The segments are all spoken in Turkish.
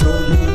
show you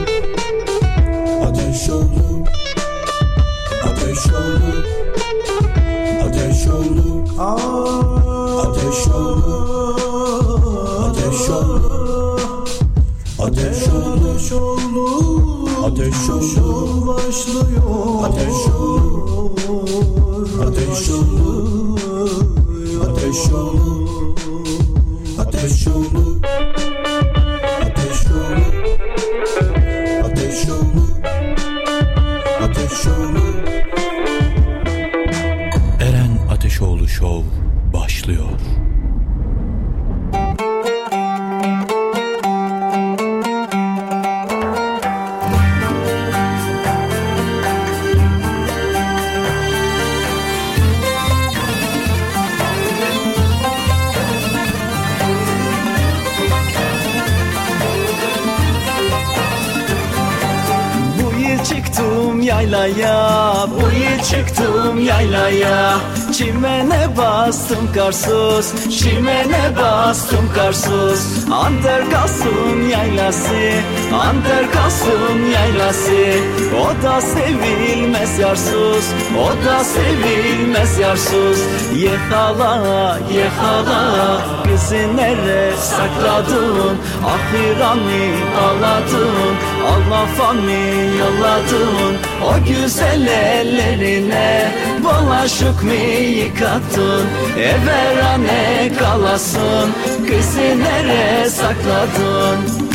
bastım karsuz Çimene bastım karsuz. Anter Kasım yaylası Anter Kasım yaylası. O da sevilmez yarsuz O da sevilmez yarsuz. Ye hala ye hala Bizi nere sakladın? Ahiranı ağladın Allah fani yolladın. O güzel ellerine bulaşık mı yıkattın Everane kalasın, kızı nere sakladın?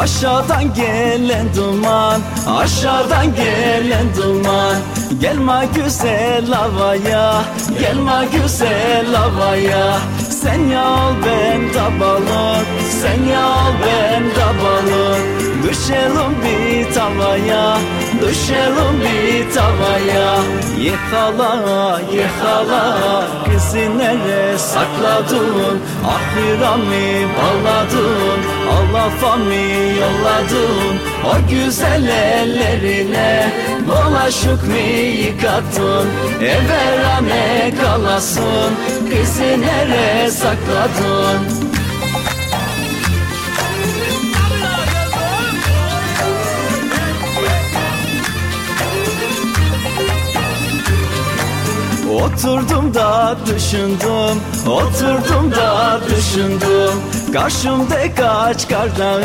Aşağıdan gelen duman Aşağıdan gelen duman. Gelme güzel havaya Gelme güzel havaya Sen yal ben de balık Sen yal ben de Düşelim bir tavaya Düşelim bir tavaya. Yıkala yıkala Kızı nere sakladın? Ahirami bağladın Allah fami yolladın? O güzel ellerine Bulaşık mı yıkattın Everane kalasın. Kızı nere sakladın? Oturdum da düşündüm Oturdum da düşündüm. Karşımda kaç kardağı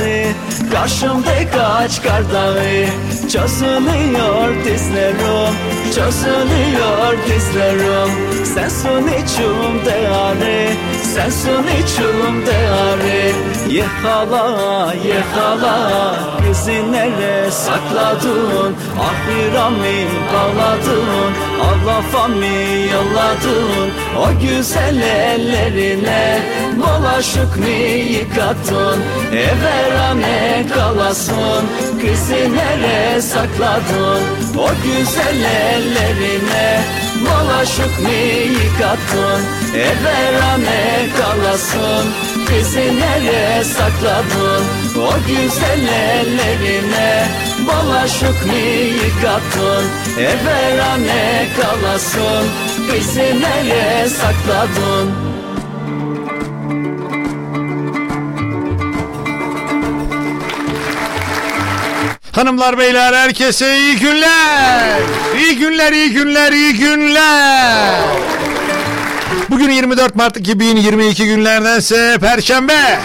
Karşımda kaç kardağı Çözülüyor dizlerim Çözülüyor dizlerim Sensin içimde arı Sensin içimde arı Yıkala yıkala Bizi nere sakladın? Ahirami bağladın Allah fami yolladın? O güzel ellerine Bulaşık mı yıkattın Everane kalasın Kızı nere sakladın? O güzel ellerine Bulaşık mı yıkattın Everane kalasın Kızı nere sakladın? O güzel ellerine Bulaşık mı yıkattın Everane kalasın Kızı nere sakladın Hanımlar beyler herkese iyi günler. İyi günler, iyi günler, iyi günler. Bugün 24 Mart 2022 günlerdense Perşembe.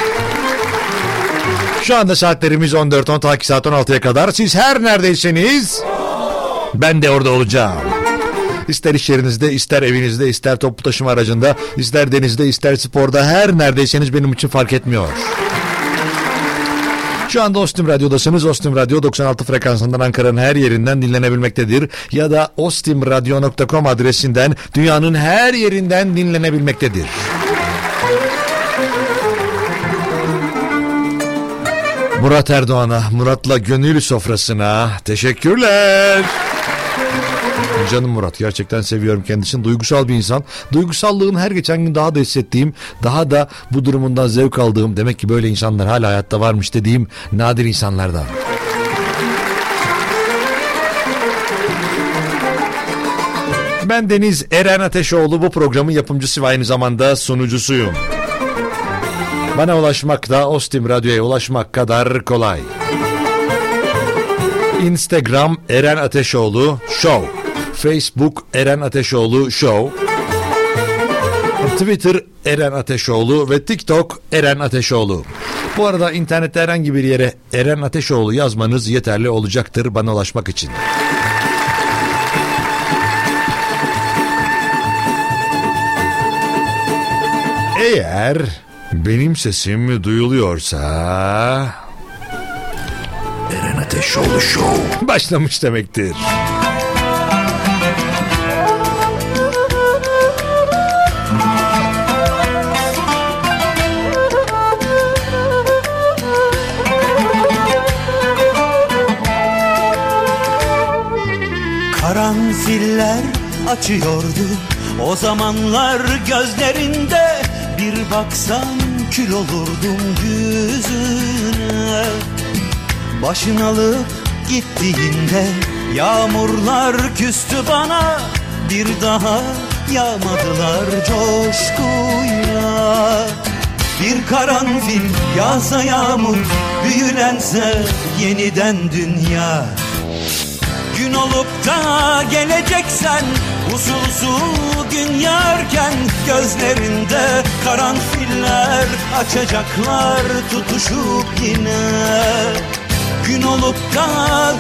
Şu anda saatlerimiz 14.10 ta ki saat 16'ya kadar. Siz her neredeyseniz ben de orada olacağım. İster iş yerinizde, ister evinizde, ister toplu taşıma aracında, ister denizde, ister sporda her neredeyseniz benim için fark etmiyor. Şu anda Ostim Radyo'dasınız. Ostim Radyo 96 frekansından Ankara'nın her yerinden dinlenebilmektedir. Ya da ostimradyo.com adresinden dünyanın her yerinden dinlenebilmektedir. Murat Erdoğan'a, Murat'la gönül sofrasına teşekkürler. Canım Murat gerçekten seviyorum kendisini. Duygusal bir insan. Duygusallığın her geçen gün daha da hissettiğim, daha da bu durumundan zevk aldığım, demek ki böyle insanlar hala hayatta varmış dediğim nadir insanlardan. Ben Deniz Eren Ateşoğlu bu programın yapımcısı ve aynı zamanda sunucusuyum. Bana ulaşmak da Ostim Radyo'ya ulaşmak kadar kolay. Instagram Eren Ateşoğlu Show. Facebook Eren Ateşoğlu Show. Twitter Eren Ateşoğlu ve TikTok Eren Ateşoğlu. Bu arada internette herhangi bir yere Eren Ateşoğlu yazmanız yeterli olacaktır bana ulaşmak için. Eğer benim sesim duyuluyorsa... Eren Ateşoğlu Show başlamış demektir. Karanfiller açıyordu. O zamanlar gözlerinde Bir baksan kül olurdum yüzüne. Başın alıp gittiğinde Yağmurlar küstü bana. Bir daha yağmadılar coşkuyla. Bir karanfil yağsa yağmur Büyülense yeniden dünya. Gün olup da geleceksen Usul usul gün yarken Gözlerinde karanfiller Açacaklar tutuşup yine. Gün olup da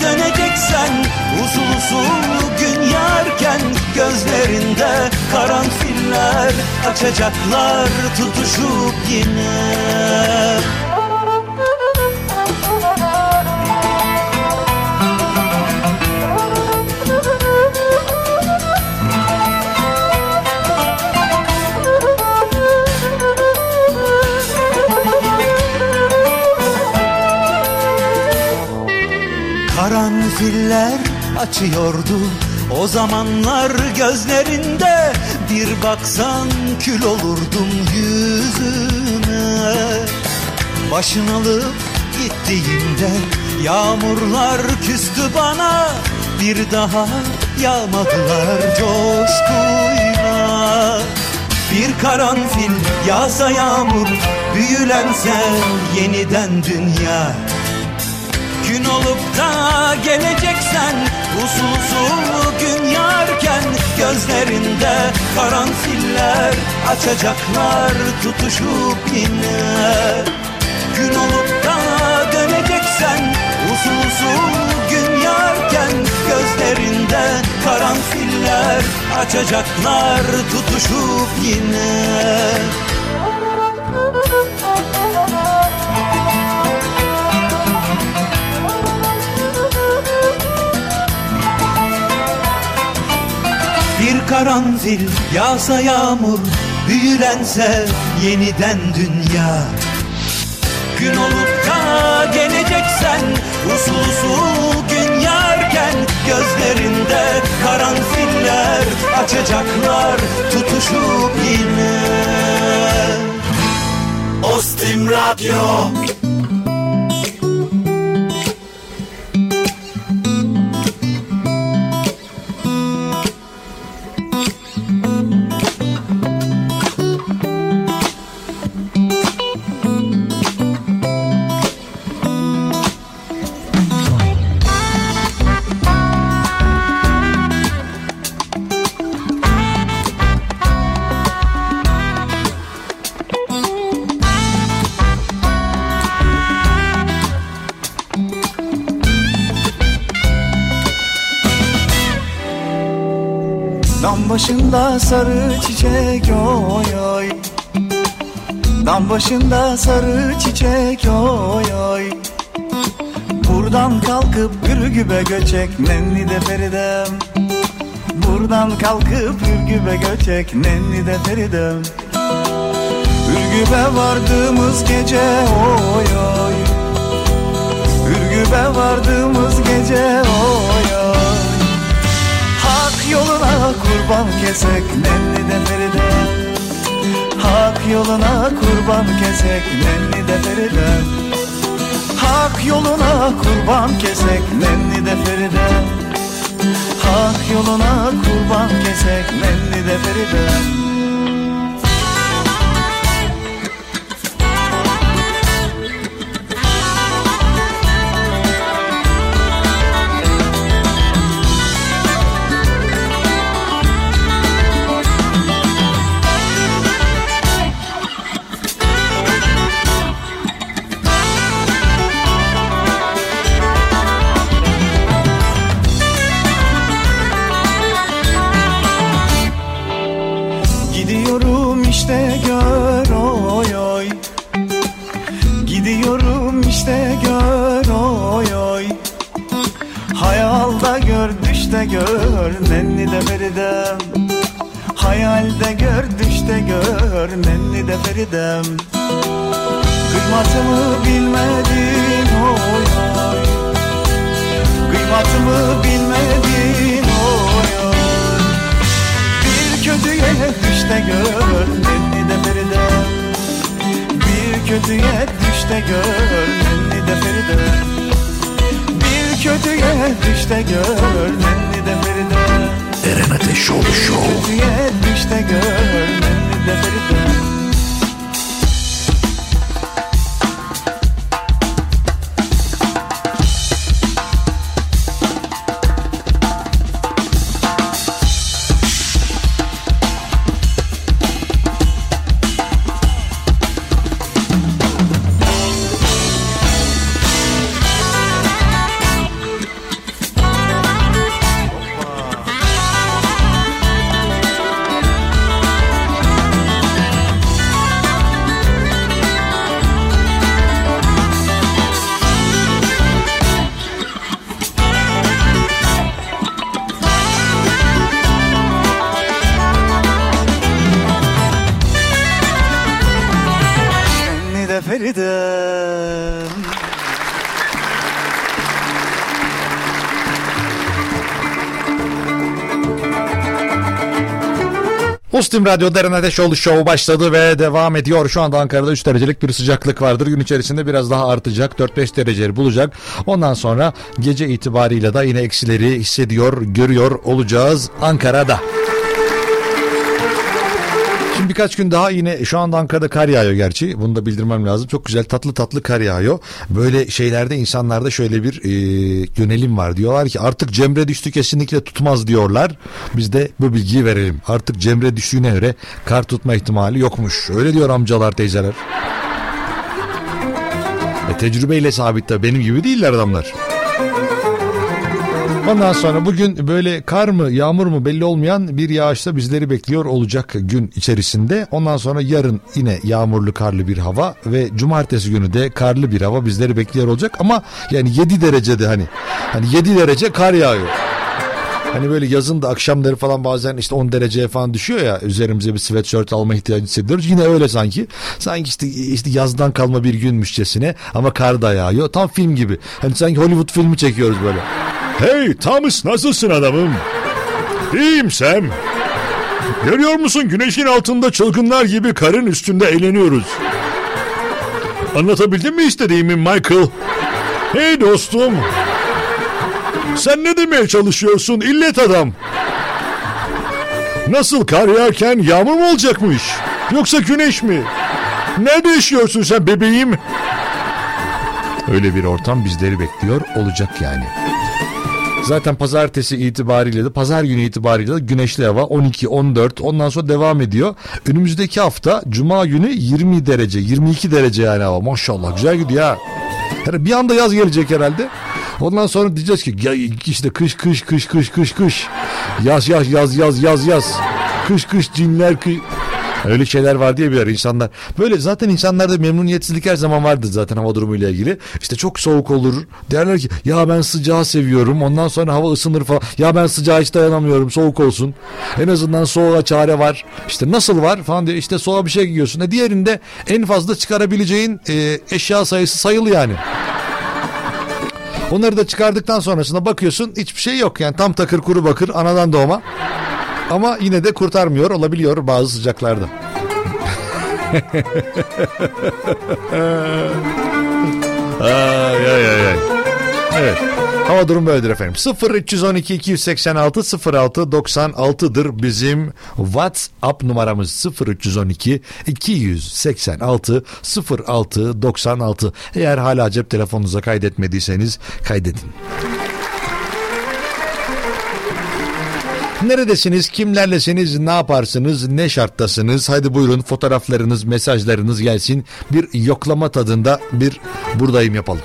döneceksen Usul usul gün yarken Gözlerinde karanfiller Açacaklar tutuşup yine Karanfiller açıyordu. O zamanlar gözlerinde Bir baksan kül olurdum yüzüne Başın alıp gittiğinde Yağmurlar küstü bana. Bir daha yağmadılar coşkuyla. Bir karanfil yağsa yağmur Büyülense yeniden dünya olup da geleceksen usul gün yarken Gözlerinde karanfiller Açacaklar tutuşup yine Gün olup da döneceksen usul gün yarken Gözlerinde karanfiller Açacaklar tutuşup yine karanfil yağsa yağmur Büyülense yeniden dünya. Gün olup da geleceksen Usul usul gün yarken Gözlerinde karanfiller Açacaklar tutuşup yine. Ostim Radyo başında sarı çiçek oy oy. Dam başında sarı çiçek oy oy. Buradan kalkıp Ürgüp'e göçek nenni de feridem. Buradan kalkıp Ürgüp'e göçek nenni de feridem. Ürgüp'e vardığımız gece oy oy. Ürgüp'e vardığımız gece oy kurban kesek nenni de feride. Hak yoluna kurban kesek nenni de feride. Hak yoluna kurban kesek nenni de feride. Hak yoluna kurban kesek Nenni de Feride Ustim Radyo Deren Ateşoğlu Show başladı ve devam ediyor. Şu anda Ankara'da 3 derecelik bir sıcaklık vardır. Gün içerisinde biraz daha artacak. 4-5 dereceleri bulacak. Ondan sonra gece itibariyle de yine eksileri hissediyor, görüyor olacağız Ankara'da. Birkaç gün daha yine şu anda Ankara'da kar yağıyor gerçi. Bunu da bildirmem lazım. Çok güzel tatlı tatlı kar yağıyor. Böyle şeylerde insanlarda şöyle bir e, yönelim var. Diyorlar ki artık Cemre düştü kesinlikle tutmaz diyorlar. Biz de bu bilgiyi verelim. Artık Cemre düştüğüne göre kar tutma ihtimali yokmuş. Öyle diyor amcalar teyzeler. E, tecrübeyle sabit de benim gibi değiller adamlar. Ondan sonra bugün böyle kar mı yağmur mu belli olmayan bir yağışta bizleri bekliyor olacak gün içerisinde. Ondan sonra yarın yine yağmurlu karlı bir hava ve cumartesi günü de karlı bir hava bizleri bekliyor olacak. Ama yani 7 derecede hani hani 7 derece kar yağıyor. Hani böyle yazın da akşamları falan bazen işte 10 dereceye falan düşüyor ya üzerimize bir sweatshirt alma ihtiyacı hissediyoruz. Yine öyle sanki. Sanki işte, işte yazdan kalma bir günmüşçesine ama kar da yağıyor. Tam film gibi. Hani sanki Hollywood filmi çekiyoruz böyle. Hey Thomas nasılsın adamım? İyiyim Sam. Görüyor musun güneşin altında çılgınlar gibi karın üstünde eğleniyoruz. Anlatabildim mi istediğimi Michael? Hey dostum. Sen ne demeye çalışıyorsun illet adam? Nasıl kar yağarken yağmur mu olacakmış? Yoksa güneş mi? Nerede yaşıyorsun sen bebeğim? Öyle bir ortam bizleri bekliyor olacak yani. Zaten pazartesi itibariyle de pazar günü itibariyle de güneşli hava 12 14 ondan sonra devam ediyor. Önümüzdeki hafta cuma günü 20 derece 22 derece yani hava maşallah güzel gidiyor ha. Bir anda yaz gelecek herhalde. Ondan sonra diyeceğiz ki ya işte kış kış kış kış kış kış. Yaz yaz yaz yaz yaz yaz. Kış kış cinler kış. Öyle şeyler var diye bilir insanlar. Böyle zaten insanlarda memnuniyetsizlik her zaman vardır zaten hava durumuyla ilgili. İşte çok soğuk olur. Derler ki ya ben sıcağı seviyorum. Ondan sonra hava ısınır falan. Ya ben sıcağa hiç dayanamıyorum. Soğuk olsun. En azından soğuğa çare var. İşte nasıl var falan diyor. İşte soğuğa bir şey giyiyorsun. E diğerinde en fazla çıkarabileceğin e, eşya sayısı sayılı yani. Onları da çıkardıktan sonrasında bakıyorsun hiçbir şey yok. Yani tam takır kuru bakır anadan doğma. Ama yine de kurtarmıyor olabiliyor bazı sıcaklarda. ay ay ay ay. Evet. Hava durum böyledir efendim. 0312 286 06 96'dır bizim WhatsApp numaramız 0312 286 06 96. Eğer hala cep telefonunuza kaydetmediyseniz kaydedin. Neredesiniz, kimlerlesiniz, ne yaparsınız, ne şarttasınız? Hadi buyurun fotoğraflarınız, mesajlarınız gelsin. Bir yoklama tadında bir buradayım yapalım.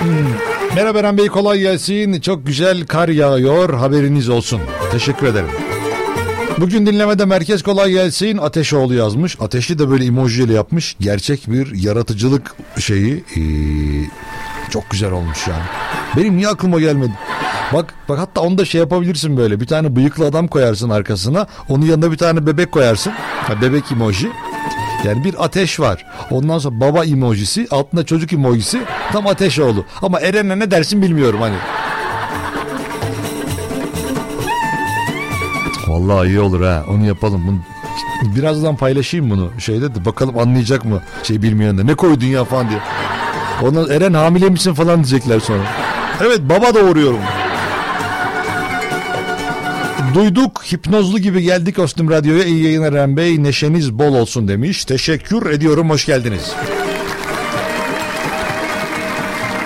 Hmm. Merhaba Eren Bey kolay gelsin. Çok güzel kar yağıyor haberiniz olsun. Teşekkür ederim. Bugün dinlemede merkez kolay gelsin. Ateşoğlu yazmış. Ateşli de böyle emojiyle yapmış. Gerçek bir yaratıcılık şeyi. Ee, çok güzel olmuş yani. Benim niye aklıma gelmedi? Bak bak hatta onu da şey yapabilirsin böyle. Bir tane bıyıklı adam koyarsın arkasına. Onun yanına bir tane bebek koyarsın. Ha, bebek emoji. Yani bir ateş var. Ondan sonra baba emojisi, altında çocuk emojisi tam ateş oldu. Ama Eren'e ne dersin bilmiyorum hani. Vallahi iyi olur ha. Onu yapalım. Bunu birazdan paylaşayım bunu şeyde de bakalım anlayacak mı şey bilmeyen de ne koydun ya falan diye. Ona Eren hamile misin falan diyecekler sonra. Evet baba doğuruyorum. Duyduk hipnozlu gibi geldik Ostim Radyo'ya iyi yayınlar Eren Bey neşeniz bol olsun demiş. Teşekkür ediyorum hoş geldiniz.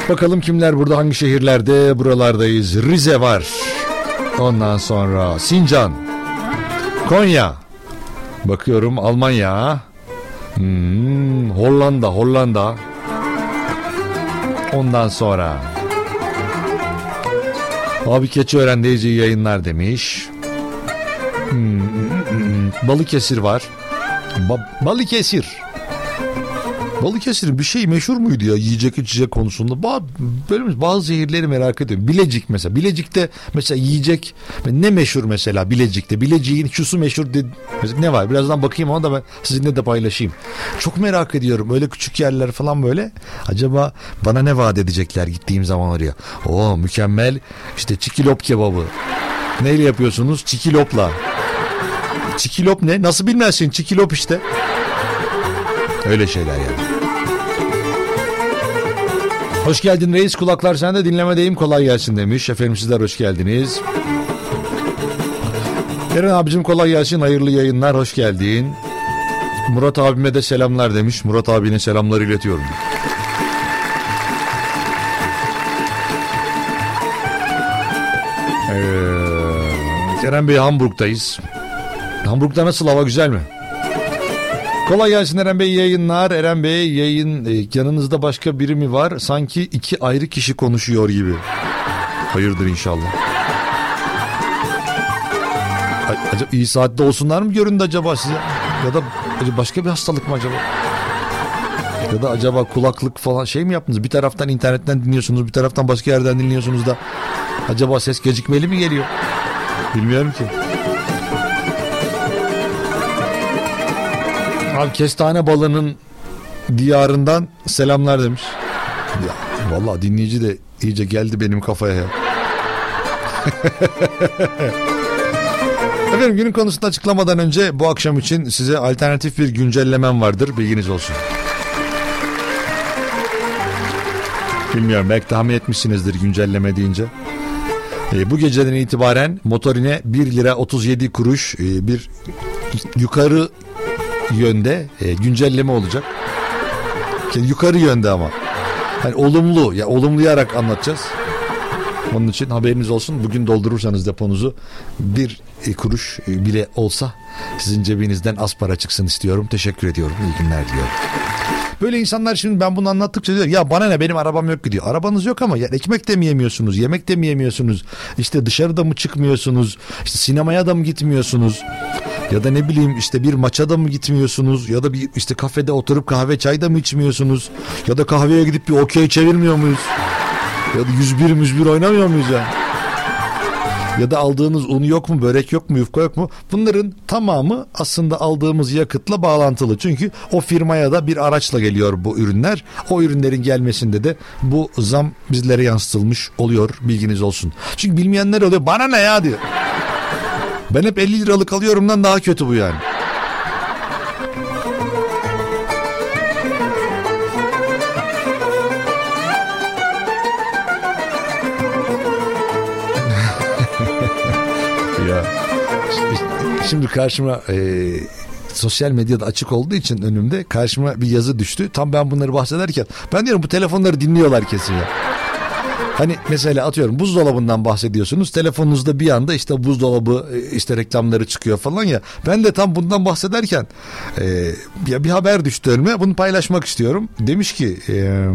Bakalım kimler burada hangi şehirlerde buralardayız. Rize var. Ondan sonra Sincan. Konya. Bakıyorum Almanya. Hmm, Hollanda Hollanda. Ondan sonra Abi Keçiören'deyiz iyi yayınlar demiş. Hmm, hmm, hmm. Balıkesir var. Ba- Balıkesir. Balıkesir'in bir şey meşhur muydu ya yiyecek içecek konusunda? Ba- böyle bazı şehirleri merak ediyorum. Bilecik mesela. Bilecik'te mesela yiyecek ne meşhur mesela Bilecik'te? Bilecik'in şusu meşhur. Mesela ne var? Birazdan bakayım ona da ben sizinle de paylaşayım. Çok merak ediyorum. Öyle küçük yerler falan böyle. Acaba bana ne vaat edecekler gittiğim zaman oraya? Oo mükemmel işte çikilop kebabı. Neyle yapıyorsunuz? Çikilopla. Çikilop ne? Nasıl bilmezsin? Çikilop işte. Öyle şeyler yani. Hoş geldin reis kulaklar sende dinlemedeyim kolay gelsin demiş. Efendim sizler hoş geldiniz. Eren abicim kolay gelsin hayırlı yayınlar hoş geldin. Murat abime de selamlar demiş. Murat abine selamlar iletiyorum. Ee, Eren Bey Hamburg'dayız. Hamburg'da nasıl hava güzel mi? Kolay gelsin Eren Bey yayınlar. Eren Bey yayın e, yanınızda başka biri mi var? Sanki iki ayrı kişi konuşuyor gibi. Hayırdır inşallah. Acaba iyi saatte olsunlar mı göründü acaba size? Ya da acaba başka bir hastalık mı acaba? Ya da acaba kulaklık falan şey mi yaptınız? Bir taraftan internetten dinliyorsunuz, bir taraftan başka yerden dinliyorsunuz da acaba ses gecikmeli mi geliyor? Bilmiyorum ki. Abi kestane balının diyarından selamlar demiş. Ya vallahi dinleyici de iyice geldi benim kafaya ya. Efendim günün konusunu açıklamadan önce bu akşam için size alternatif bir güncellemem vardır bilginiz olsun. Bilmiyorum belki tahmin etmişsinizdir güncelleme deyince. E, bu geceden itibaren motorine 1 lira 37 kuruş e, bir yukarı yönde e, güncelleme olacak. Yani yukarı yönde ama. Hani olumlu ya olumlayarak anlatacağız. Onun için haberiniz olsun. Bugün doldurursanız deponuzu bir e, kuruş e, bile olsa sizin cebinizden az para çıksın istiyorum. Teşekkür ediyorum. İyi günler diliyorum. Böyle insanlar şimdi ben bunu anlattıkça diyor ya bana ne benim arabam yok gidiyor. Arabanız yok ama ya ekmek de mi yemiyorsunuz? Yemek de mi yemiyorsunuz? İşte dışarıda mı çıkmıyorsunuz? İşte sinemaya da mı gitmiyorsunuz? Ya da ne bileyim işte bir maça da mı gitmiyorsunuz? Ya da bir işte kafede oturup kahve çay da mı içmiyorsunuz? Ya da kahveye gidip bir okey çevirmiyor muyuz? Ya da 101 müzbir oynamıyor muyuz ya? Ya da aldığınız un yok mu, börek yok mu, yufka yok mu? Bunların tamamı aslında aldığımız yakıtla bağlantılı. Çünkü o firmaya da bir araçla geliyor bu ürünler. O ürünlerin gelmesinde de bu zam bizlere yansıtılmış oluyor bilginiz olsun. Çünkü bilmeyenler oluyor bana ne ya diyor. Ben hep 50 liralık alıyorumdan daha kötü bu yani. ya. Şimdi karşıma e, sosyal medyada açık olduğu için önümde karşıma bir yazı düştü. Tam ben bunları bahsederken ben diyorum bu telefonları dinliyorlar kesin ya. Hani mesela atıyorum buzdolabından bahsediyorsunuz. Telefonunuzda bir anda işte buzdolabı e, işte reklamları çıkıyor falan ya. Ben de tam bundan bahsederken e, bir, bir haber düştü önüme. Bunu paylaşmak istiyorum. Demiş ki e,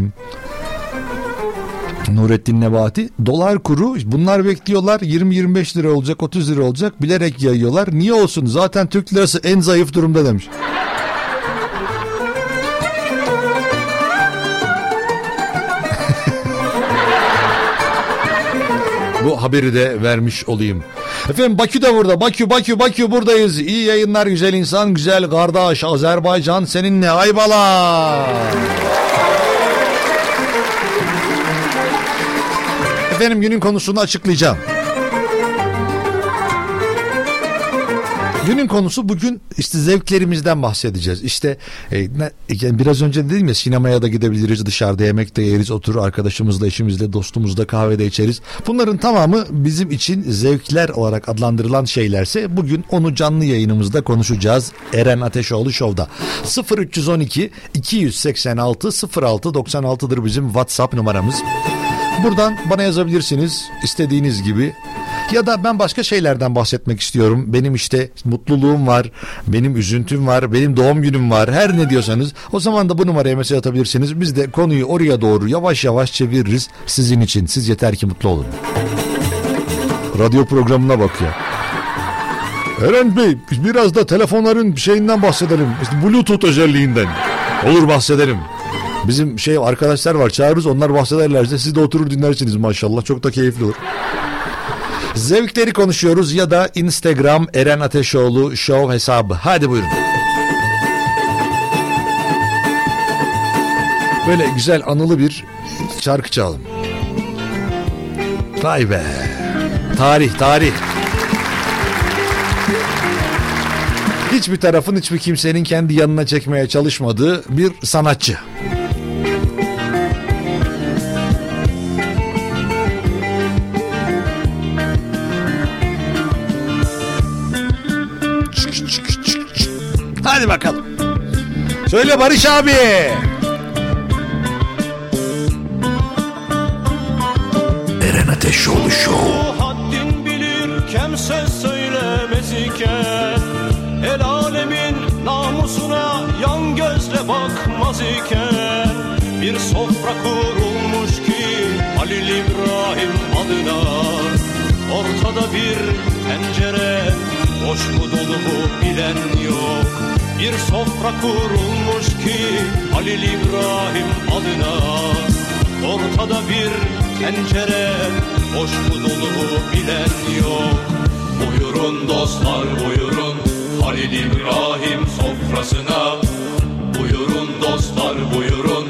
Nurettin Nebati dolar kuru bunlar bekliyorlar 20-25 lira olacak 30 lira olacak bilerek yayıyorlar niye olsun zaten Türk lirası en zayıf durumda demiş. Bu haberi de vermiş olayım. Efendim Bakü de burada. Bakü, Bakü, Bakü buradayız. İyi yayınlar güzel insan, güzel kardeş. Azerbaycan seninle aybalar. Efendim günün konusunu açıklayacağım. Günün konusu bugün işte zevklerimizden bahsedeceğiz. İşte e, yani biraz önce dedim ya sinemaya da gidebiliriz, dışarıda yemek de yeriz, oturur arkadaşımızla, eşimizle, dostumuzla kahve de içeriz. Bunların tamamı bizim için zevkler olarak adlandırılan şeylerse bugün onu canlı yayınımızda konuşacağız. Eren Ateşoğlu Show'da. 0312 286 06 96'dır bizim WhatsApp numaramız. Buradan bana yazabilirsiniz istediğiniz gibi. Ya da ben başka şeylerden bahsetmek istiyorum. Benim işte mutluluğum var, benim üzüntüm var, benim doğum günüm var. Her ne diyorsanız o zaman da bu numaraya mesaj atabilirsiniz. Biz de konuyu oraya doğru yavaş yavaş çeviririz sizin için. Siz yeter ki mutlu olun. Radyo programına bak ya. Eren Bey biraz da telefonların şeyinden bahsedelim. İşte Bluetooth özelliğinden. Olur bahsedelim. Bizim şey arkadaşlar var çağırırız onlar bahsederlerse siz de oturur dinlersiniz maşallah çok da keyifli olur. Zevkleri konuşuyoruz ya da Instagram Eren Ateşoğlu Show hesabı. Hadi buyurun. Böyle güzel anılı bir şarkı çalalım. Vay be. Tarih tarih. Hiçbir tarafın hiçbir kimsenin kendi yanına çekmeye çalışmadığı bir sanatçı. Hadi bakalım. Söyle Barış abi. Eren Ateşoğlu Show. haddin bilir kimse söylemez iken El alemin namusuna yan gözle bakmaz iken Bir sofra kurulmuş ki Halil İbrahim adına Ortada bir tencere boş mu dolu mu bilen yok Bir sofra kurulmuş ki Halil İbrahim adına. Ortada bir tencere boş mu bilen yok. Buyurun dostlar buyurun Halil İbrahim sofrasına. Buyurun dostlar buyurun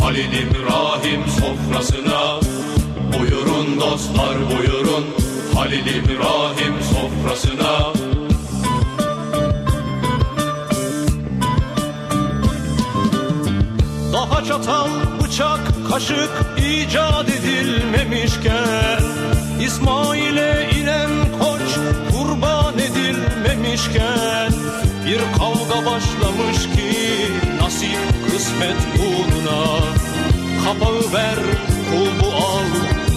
Halil İbrahim sofrasına. Buyurun dostlar buyurun Halil İbrahim sofrasına çatal, bıçak, kaşık icat edilmemişken İsmail'e inen koç kurban edilmemişken Bir kavga başlamış ki nasip kısmet uğruna. Kapağı ver, kulbu al,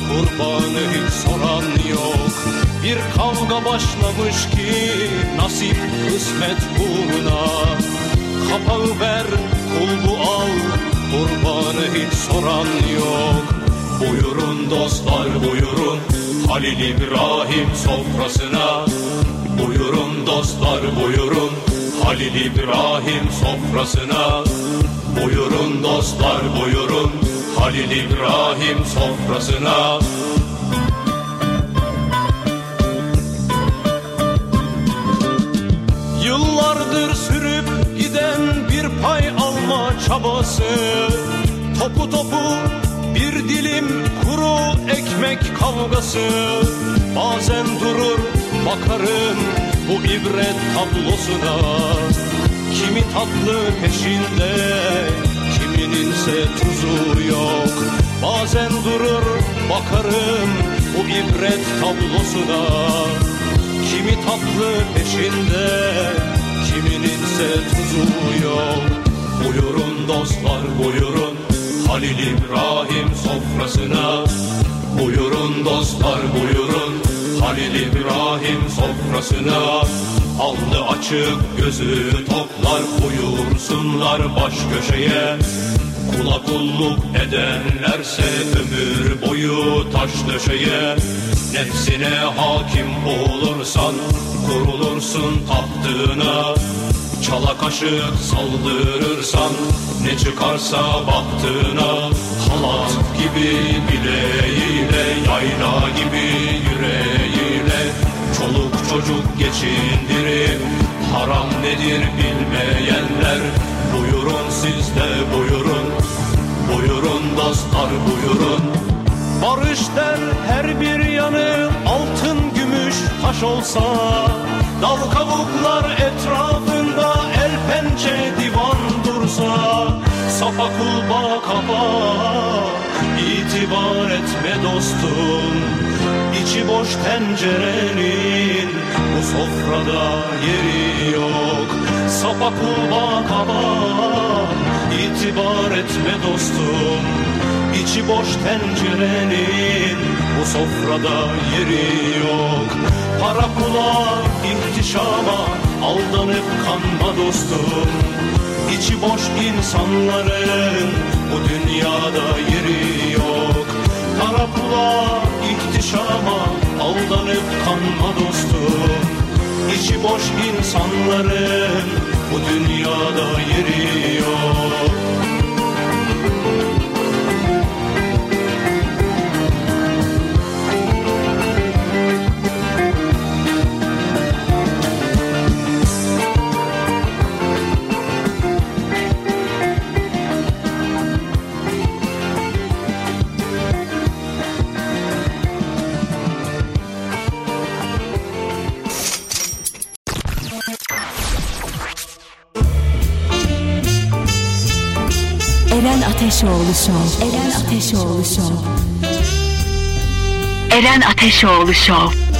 kurbanı hiç soran yok. Bir kavga başlamış ki nasip kısmet uğruna. Kapağı ver, kulbu al, kurbanı hiç soran yok. Buyurun dostlar buyurun, Halil İbrahim sofrasına. Buyurun dostlar buyurun, Halil İbrahim sofrasına. Buyurun dostlar buyurun, Halil İbrahim sofrasına. Yıllardır sürüp çabası. Topu topu bir dilim kuru ekmek kavgası. Bazen durur bakarım bu ibret tablosuna. Kimi tatlı peşinde kimininse tuzu yok. Bazen durur bakarım bu ibret tablosuna. Kimi tatlı peşinde Kimininse tuzu yok. Buyurun dostlar buyurun. Halil İbrahim sofrasına. Buyurun dostlar buyurun. Halil İbrahim sofrasına. Alnı açık gözü toplar Buyursunlar baş köşeye. Kula kulluk edenlerse ömür boyu taş döşeye. Nefsine hakim olursan kurulursun tahtına Çala kaşık saldırırsan ne çıkarsa baktığına Halat gibi bileğiyle yayla gibi yüreğiyle. Çoluk çocuk geçindirip haram nedir bilmeyenler. Buyurun siz de buyurun Buyurun dostlar buyurun. Barış der her bir yanı altın gümüş taş olsa Dal kavuklar etrafında el pençe divan dursa Safa kulba kaba itibar etme dostum İçi boş tencerenin bu sofrada yeri yok. Sapa kulba kaba itibar etme dostum İçi boş tencerenin bu sofrada yeri yok. Para pula ihtişama aldanıp kanma dostum. İçi boş insanların bu dünyada yeri yok. Para pula ihtişama aldanıp kanma dostum. İçi boş insanların bu dünyada yeri yok Ateşoğlu Show. Eren Ateşoğlu Show. Eren Ateşoğlu Show.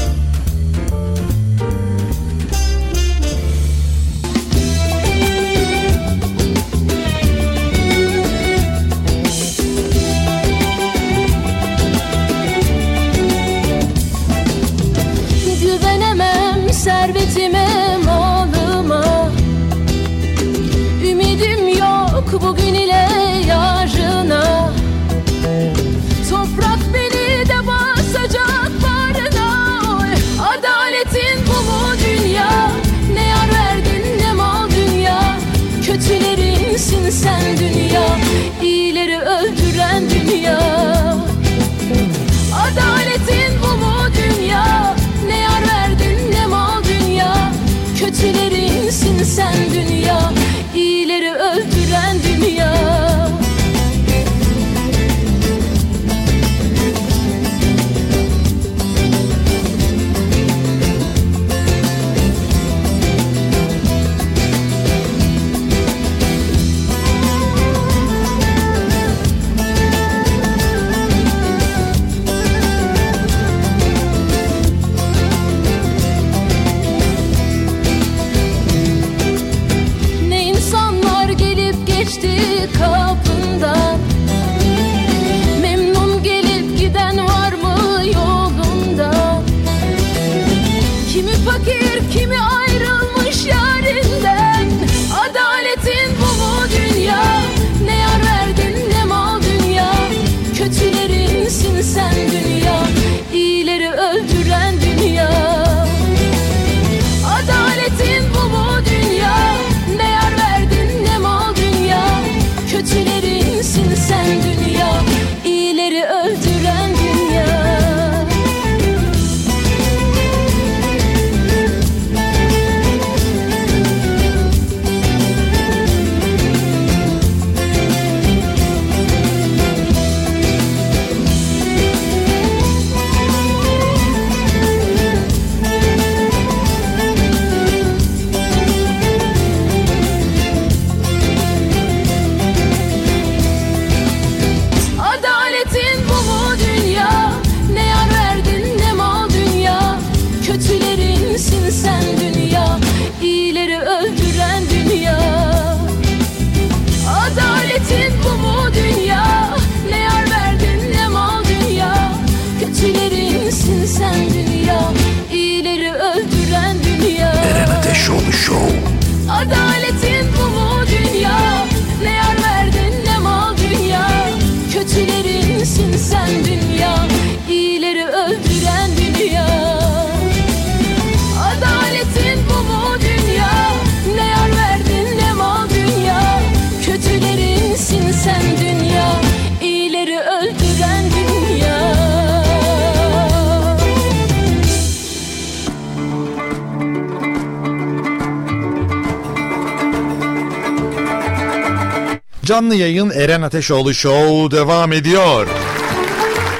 Canlı yayın Eren Ateşoğlu Show devam ediyor.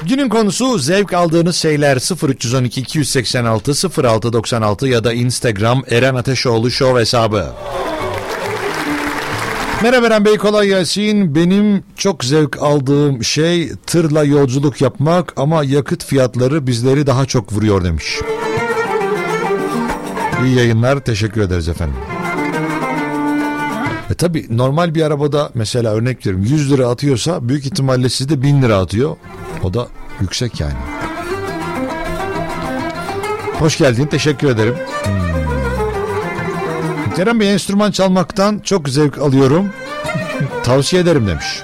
Günün konusu zevk aldığınız şeyler 0312 286 0696 ya da Instagram Eren Ateşoğlu Show hesabı. Merhaba Eren Bey kolay gelsin. Benim çok zevk aldığım şey tırla yolculuk yapmak ama yakıt fiyatları bizleri daha çok vuruyor demiş. İyi yayınlar teşekkür ederiz efendim. E tabi normal bir arabada mesela örnek veriyorum 100 lira atıyorsa büyük ihtimalle sizde 1000 lira atıyor. O da yüksek yani. Hoş geldin teşekkür ederim. Hmm. Kerem Bey enstrüman çalmaktan çok zevk alıyorum. Tavsiye ederim demiş.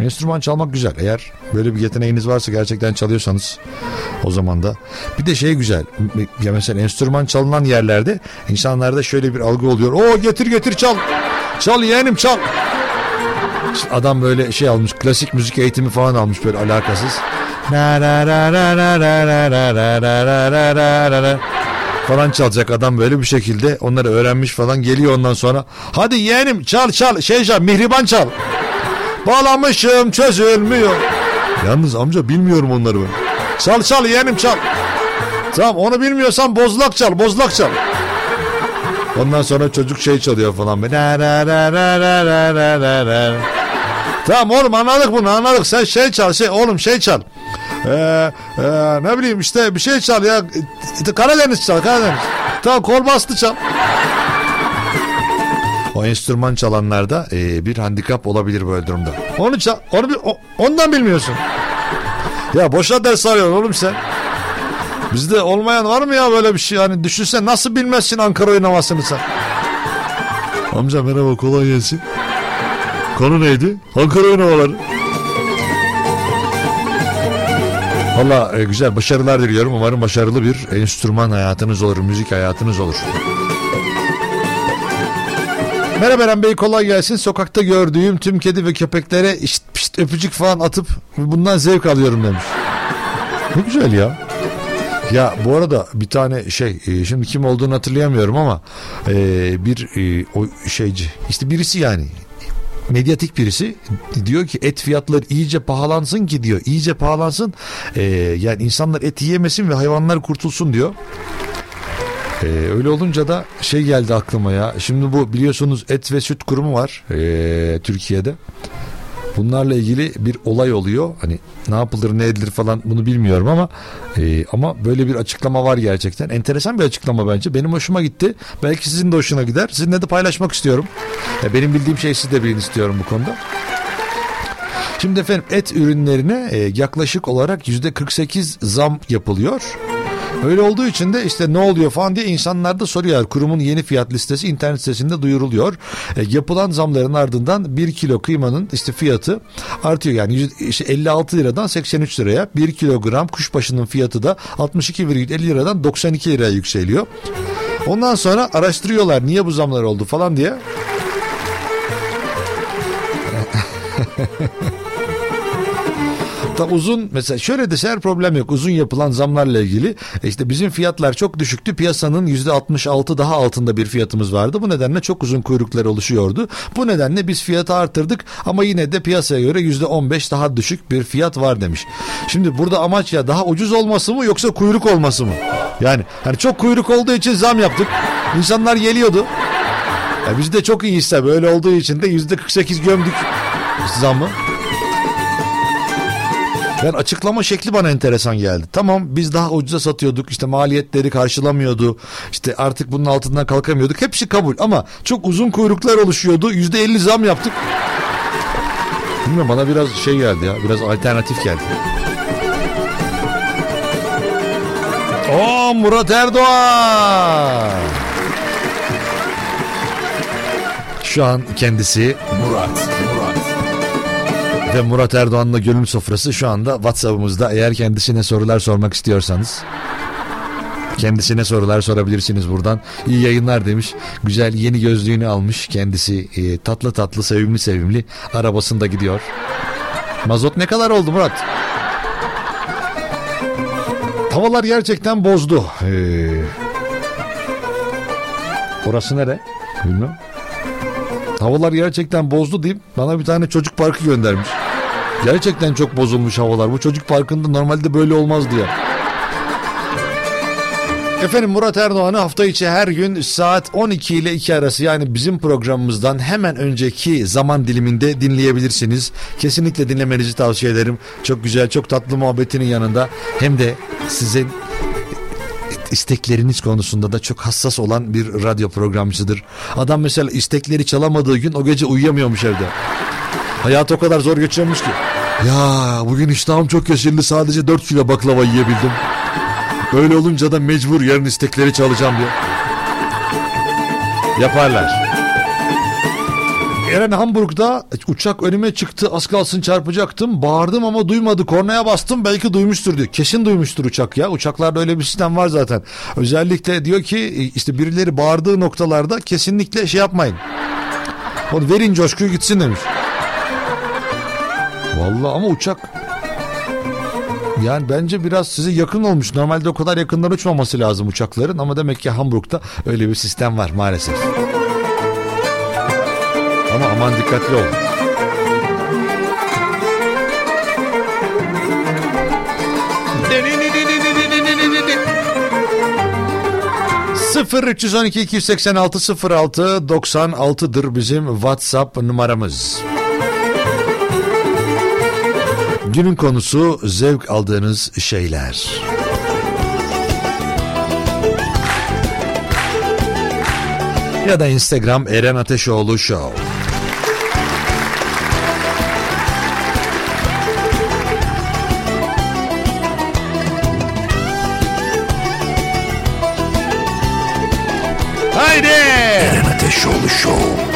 Enstrüman çalmak güzel. Eğer böyle bir yeteneğiniz varsa gerçekten çalıyorsanız o zaman da. Bir de şey güzel. Ya mesela enstrüman çalınan yerlerde insanlarda şöyle bir algı oluyor. O getir getir çal. Çal yeğenim çal. Adam böyle şey almış klasik müzik eğitimi falan almış böyle alakasız. falan çalacak adam böyle bir şekilde onları öğrenmiş falan geliyor ondan sonra hadi yeğenim çal çal şey çal mihriban çal bağlamışım çözülmüyor yalnız amca bilmiyorum onları ben çal çal yeğenim çal tamam onu bilmiyorsan bozlak çal bozlak çal Ondan sonra çocuk şey çalıyor falan. Tamam oğlum anladık bunu anladık. Sen şey çal şey oğlum şey çal. Ee, e, ne bileyim işte bir şey çal ya. Karadeniz çal Karadeniz. Tamam kol bastı çal. O enstrüman çalanlarda e, bir handikap olabilir böyle durumda. Onu çal, onu, ondan bilmiyorsun. Ya boşa ders arıyorsun oğlum sen. Bizde olmayan var mı ya böyle bir şey? Hani düşünsen nasıl bilmezsin Ankara oynamasını sen? Amca merhaba kolay gelsin. Konu neydi? Ankara oynamaları. Valla e, güzel başarılar diliyorum. Umarım başarılı bir enstrüman hayatınız olur, müzik hayatınız olur. Merhaba Eren Bey kolay gelsin. Sokakta gördüğüm tüm kedi ve köpeklere işt pişt öpücük falan atıp bundan zevk alıyorum demiş. Ne güzel ya. Ya bu arada bir tane şey e, şimdi kim olduğunu hatırlayamıyorum ama e, bir e, o şeyci işte birisi yani medyatik birisi diyor ki et fiyatları iyice pahalansın ki diyor iyice pahalansın yani insanlar et yiyemesin ve hayvanlar kurtulsun diyor. Ee, öyle olunca da şey geldi aklıma ya. Şimdi bu biliyorsunuz et ve süt kurumu var ee, Türkiye'de. Bunlarla ilgili bir olay oluyor. Hani ne yapılır ne edilir falan bunu bilmiyorum ama e, ama böyle bir açıklama var gerçekten. Enteresan bir açıklama bence. Benim hoşuma gitti. Belki sizin de hoşuna gider. Sizinle de paylaşmak istiyorum. E, benim bildiğim şey siz de bilin istiyorum bu konuda. Şimdi efendim et ürünlerine e, yaklaşık olarak yüzde 48 zam yapılıyor. Öyle olduğu için de işte ne oluyor falan diye insanlar da soruyor. Kurumun yeni fiyat listesi internet sitesinde duyuruluyor. E, yapılan zamların ardından 1 kilo kıymanın işte fiyatı artıyor. Yani işte 56 liradan 83 liraya 1 kilogram kuşbaşının fiyatı da 62,50 liradan 92 liraya yükseliyor. Ondan sonra araştırıyorlar niye bu zamlar oldu falan diye. Da uzun mesela şöyle deseler problem yok. Uzun yapılan zamlarla ilgili e işte bizim fiyatlar çok düşüktü. Piyasanın %66 daha altında bir fiyatımız vardı. Bu nedenle çok uzun kuyruklar oluşuyordu. Bu nedenle biz fiyatı artırdık ama yine de piyasaya göre %15 daha düşük bir fiyat var demiş. Şimdi burada amaç ya daha ucuz olması mı yoksa kuyruk olması mı? Yani hani çok kuyruk olduğu için zam yaptık. İnsanlar geliyordu. Ya biz de çok iyiyse böyle olduğu için de %48 gömdük zamı. Yani açıklama şekli bana enteresan geldi. Tamam biz daha ucuza satıyorduk işte maliyetleri karşılamıyordu. İşte artık bunun altından kalkamıyorduk. Hepsi kabul ama çok uzun kuyruklar oluşuyordu. Yüzde elli zam yaptık. Bilmiyorum bana biraz şey geldi ya biraz alternatif geldi. Oo Murat Erdoğan. Şu an kendisi Murat, ve Murat Erdoğan'la gönül sofrası şu anda WhatsApp'ımızda. Eğer kendisine sorular sormak istiyorsanız kendisine sorular sorabilirsiniz buradan. İyi yayınlar demiş. Güzel yeni gözlüğünü almış kendisi. e, tatlı tatlı sevimli sevimli arabasında gidiyor. Mazot ne kadar oldu Murat? Havalar gerçekten bozdu. Ee, orası nere? Bilmem. Havalar gerçekten bozdu deyip bana bir tane çocuk parkı göndermiş. Gerçekten çok bozulmuş havalar. Bu çocuk parkında normalde böyle olmaz diye. Efendim Murat Erdoğan'ı hafta içi her gün saat 12 ile 2 arası yani bizim programımızdan hemen önceki zaman diliminde dinleyebilirsiniz. Kesinlikle dinlemenizi tavsiye ederim. Çok güzel, çok tatlı muhabbetinin yanında hem de sizin istekleriniz konusunda da çok hassas olan bir radyo programcısıdır. Adam mesela istekleri çalamadığı gün o gece uyuyamıyormuş evde. Hayat o kadar zor geçiyormuş ki. Ya bugün iştahım çok kesildi sadece 4 kilo baklava yiyebildim. Öyle olunca da mecbur yarın istekleri çalacağım diye. Yaparlar. Eren Hamburg'da uçak önüme çıktı az kalsın çarpacaktım. Bağırdım ama duymadı. Kornaya bastım belki duymuştur diyor. Kesin duymuştur uçak ya. Uçaklarda öyle bir sistem var zaten. Özellikle diyor ki işte birileri bağırdığı noktalarda kesinlikle şey yapmayın. Onu verin coşkuyu gitsin demiş. Vallahi ama uçak yani bence biraz size yakın olmuş. Normalde o kadar yakından uçmaması lazım uçakların ama demek ki Hamburg'da öyle bir sistem var maalesef. Ama aman dikkatli ol. Sıfır 312 286 06 96'dır bizim WhatsApp numaramız. Günün konusu zevk aldığınız şeyler. Ya da Instagram Eren Ateşoğlu Show. Haydi! Eren Ateşoğlu Show.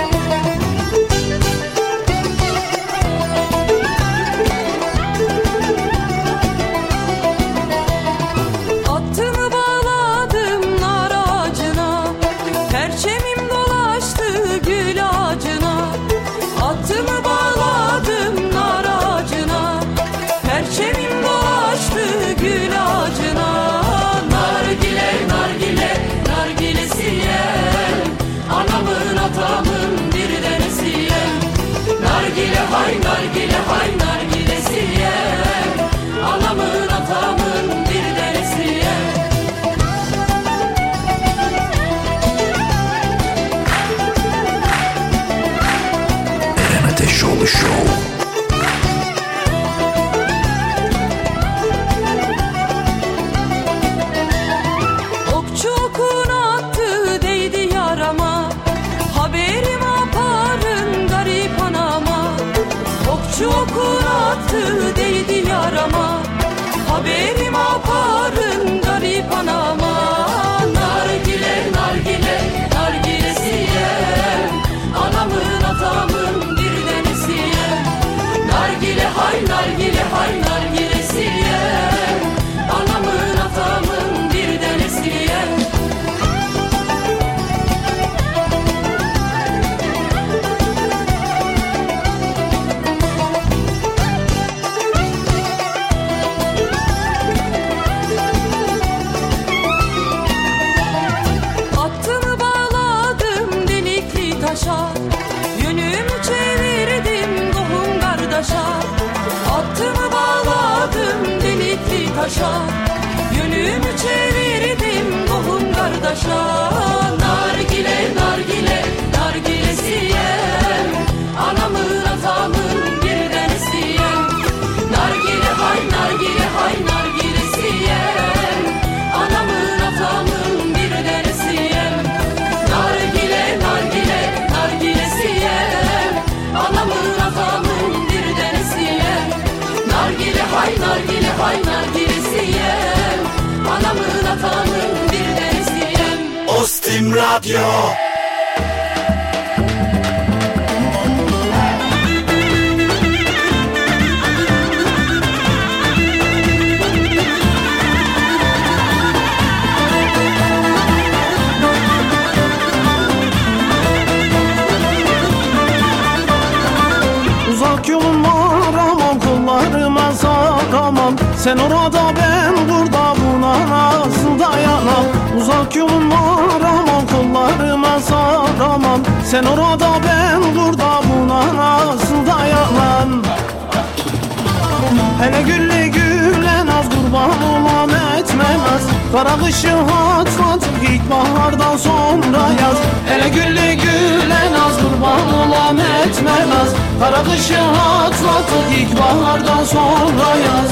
Hele gülle gülle naz kurban olam etmemez. Kara kışı hatlatır ilkbahardan sonra yaz. Hele gülle gülle naz kurban olam etmemez. Kara kışı hatlatır ilkbahardan sonra yaz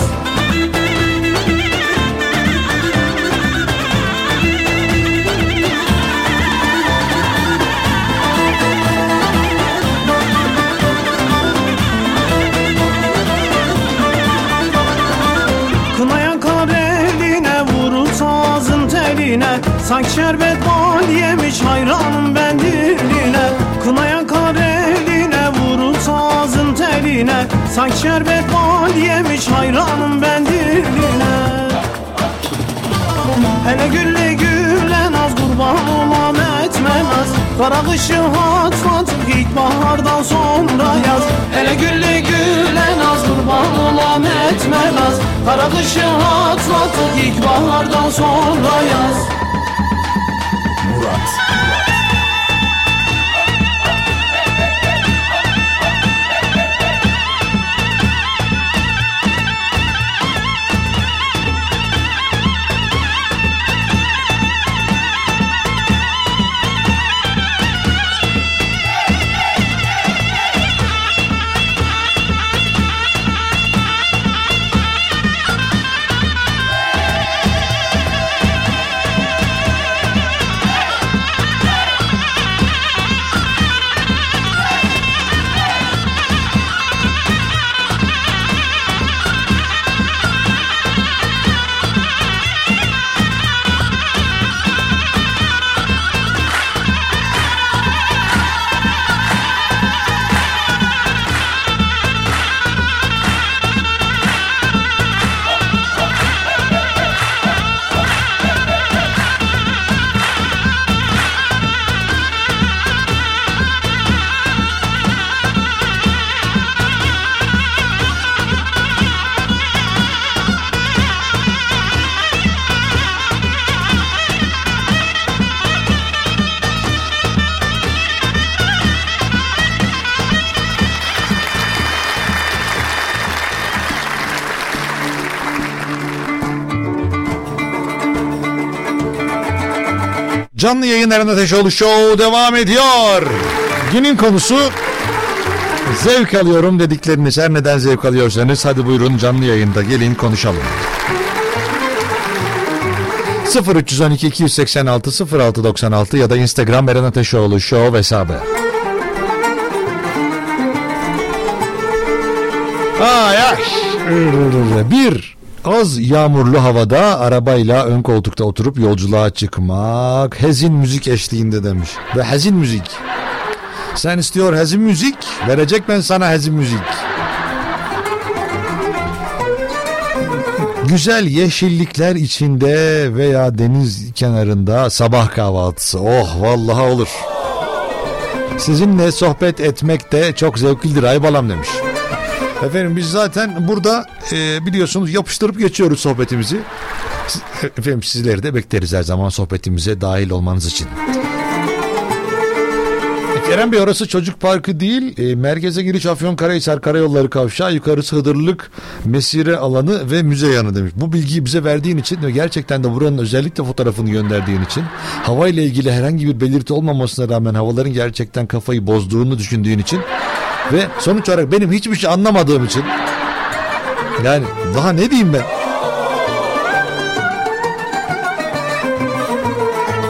Sanki şerbet bal yemiş hayranım ben diline. Kınayan kar eline vurur sazın teline. Sanki şerbet bal yemiş hayranım ben diline. Hele gülle gülle naz kurban olam etmemez. Kara kışı hatlatır ilkbahardan sonra yaz. Hele gülle gülle naz kurban olam etmemez. Kara kışı hatlatır ilkbahardan sonra yaz Canlı yayınların Ateşoğlu Show devam ediyor. Günün konusu zevk alıyorum dedikleriniz her neden zevk alıyorsanız hadi buyurun canlı yayında gelin konuşalım. 0312 286 0696 ya da Instagram Eren Ateşoğlu Show hesabı. Ay ay. Bir az yağmurlu havada arabayla ön koltukta oturup yolculuğa çıkmak hezin müzik eşliğinde demiş. Ve hezin müzik. Sen istiyor hezin müzik verecek ben sana hezin müzik. Güzel yeşillikler içinde veya deniz kenarında sabah kahvaltısı. Oh vallahi olur. Sizinle sohbet etmek de çok zevklidir aybalam demiş. Efendim biz zaten burada e, biliyorsunuz yapıştırıp geçiyoruz sohbetimizi. Efendim sizleri de bekleriz her zaman sohbetimize dahil olmanız için. Kerem Bey orası çocuk parkı değil. E, merkeze giriş Afyonkarahisar Karayolları Kavşağı yukarısı Hıdırlık Mesire alanı ve müze yanı demiş. Bu bilgiyi bize verdiğin için ve gerçekten de buranın özellikle fotoğrafını gönderdiğin için hava ile ilgili herhangi bir belirti olmamasına rağmen havaların gerçekten kafayı bozduğunu düşündüğün için ve sonuç olarak benim hiçbir şey anlamadığım için yani daha ne diyeyim ben?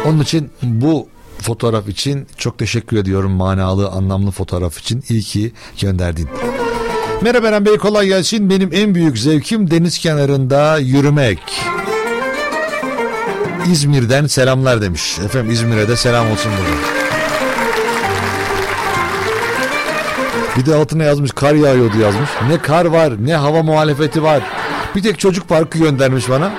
Onun için bu fotoğraf için çok teşekkür ediyorum manalı anlamlı fotoğraf için iyi ki gönderdin. Merhaba Eren Bey kolay gelsin. Benim en büyük zevkim deniz kenarında yürümek. İzmir'den selamlar demiş. Efendim İzmir'e de selam olsun burada. Bir de altına yazmış kar yağıyordu yazmış. Ne kar var ne hava muhalefeti var. Bir tek çocuk parkı göndermiş bana.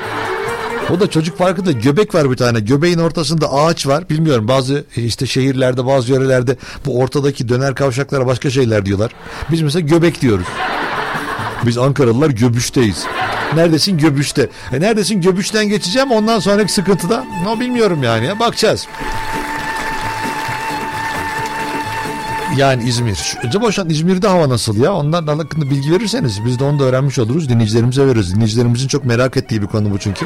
O da çocuk parkında göbek var bir tane. Göbeğin ortasında ağaç var. Bilmiyorum bazı işte şehirlerde bazı yörelerde bu ortadaki döner kavşaklara başka şeyler diyorlar. Biz mesela göbek diyoruz. Biz Ankaralılar göbüşteyiz. Neredesin göbüşte. E neredesin göbüşten geçeceğim ondan sonraki sıkıntıda. No bilmiyorum yani ya bakacağız. Yani İzmir. Şu- Acaba şu an İzmir'de hava nasıl ya? Ondan hakkında bilgi verirseniz biz de onu da öğrenmiş oluruz. Dinleyicilerimize veririz. Dinleyicilerimizin çok merak ettiği bir konu bu çünkü.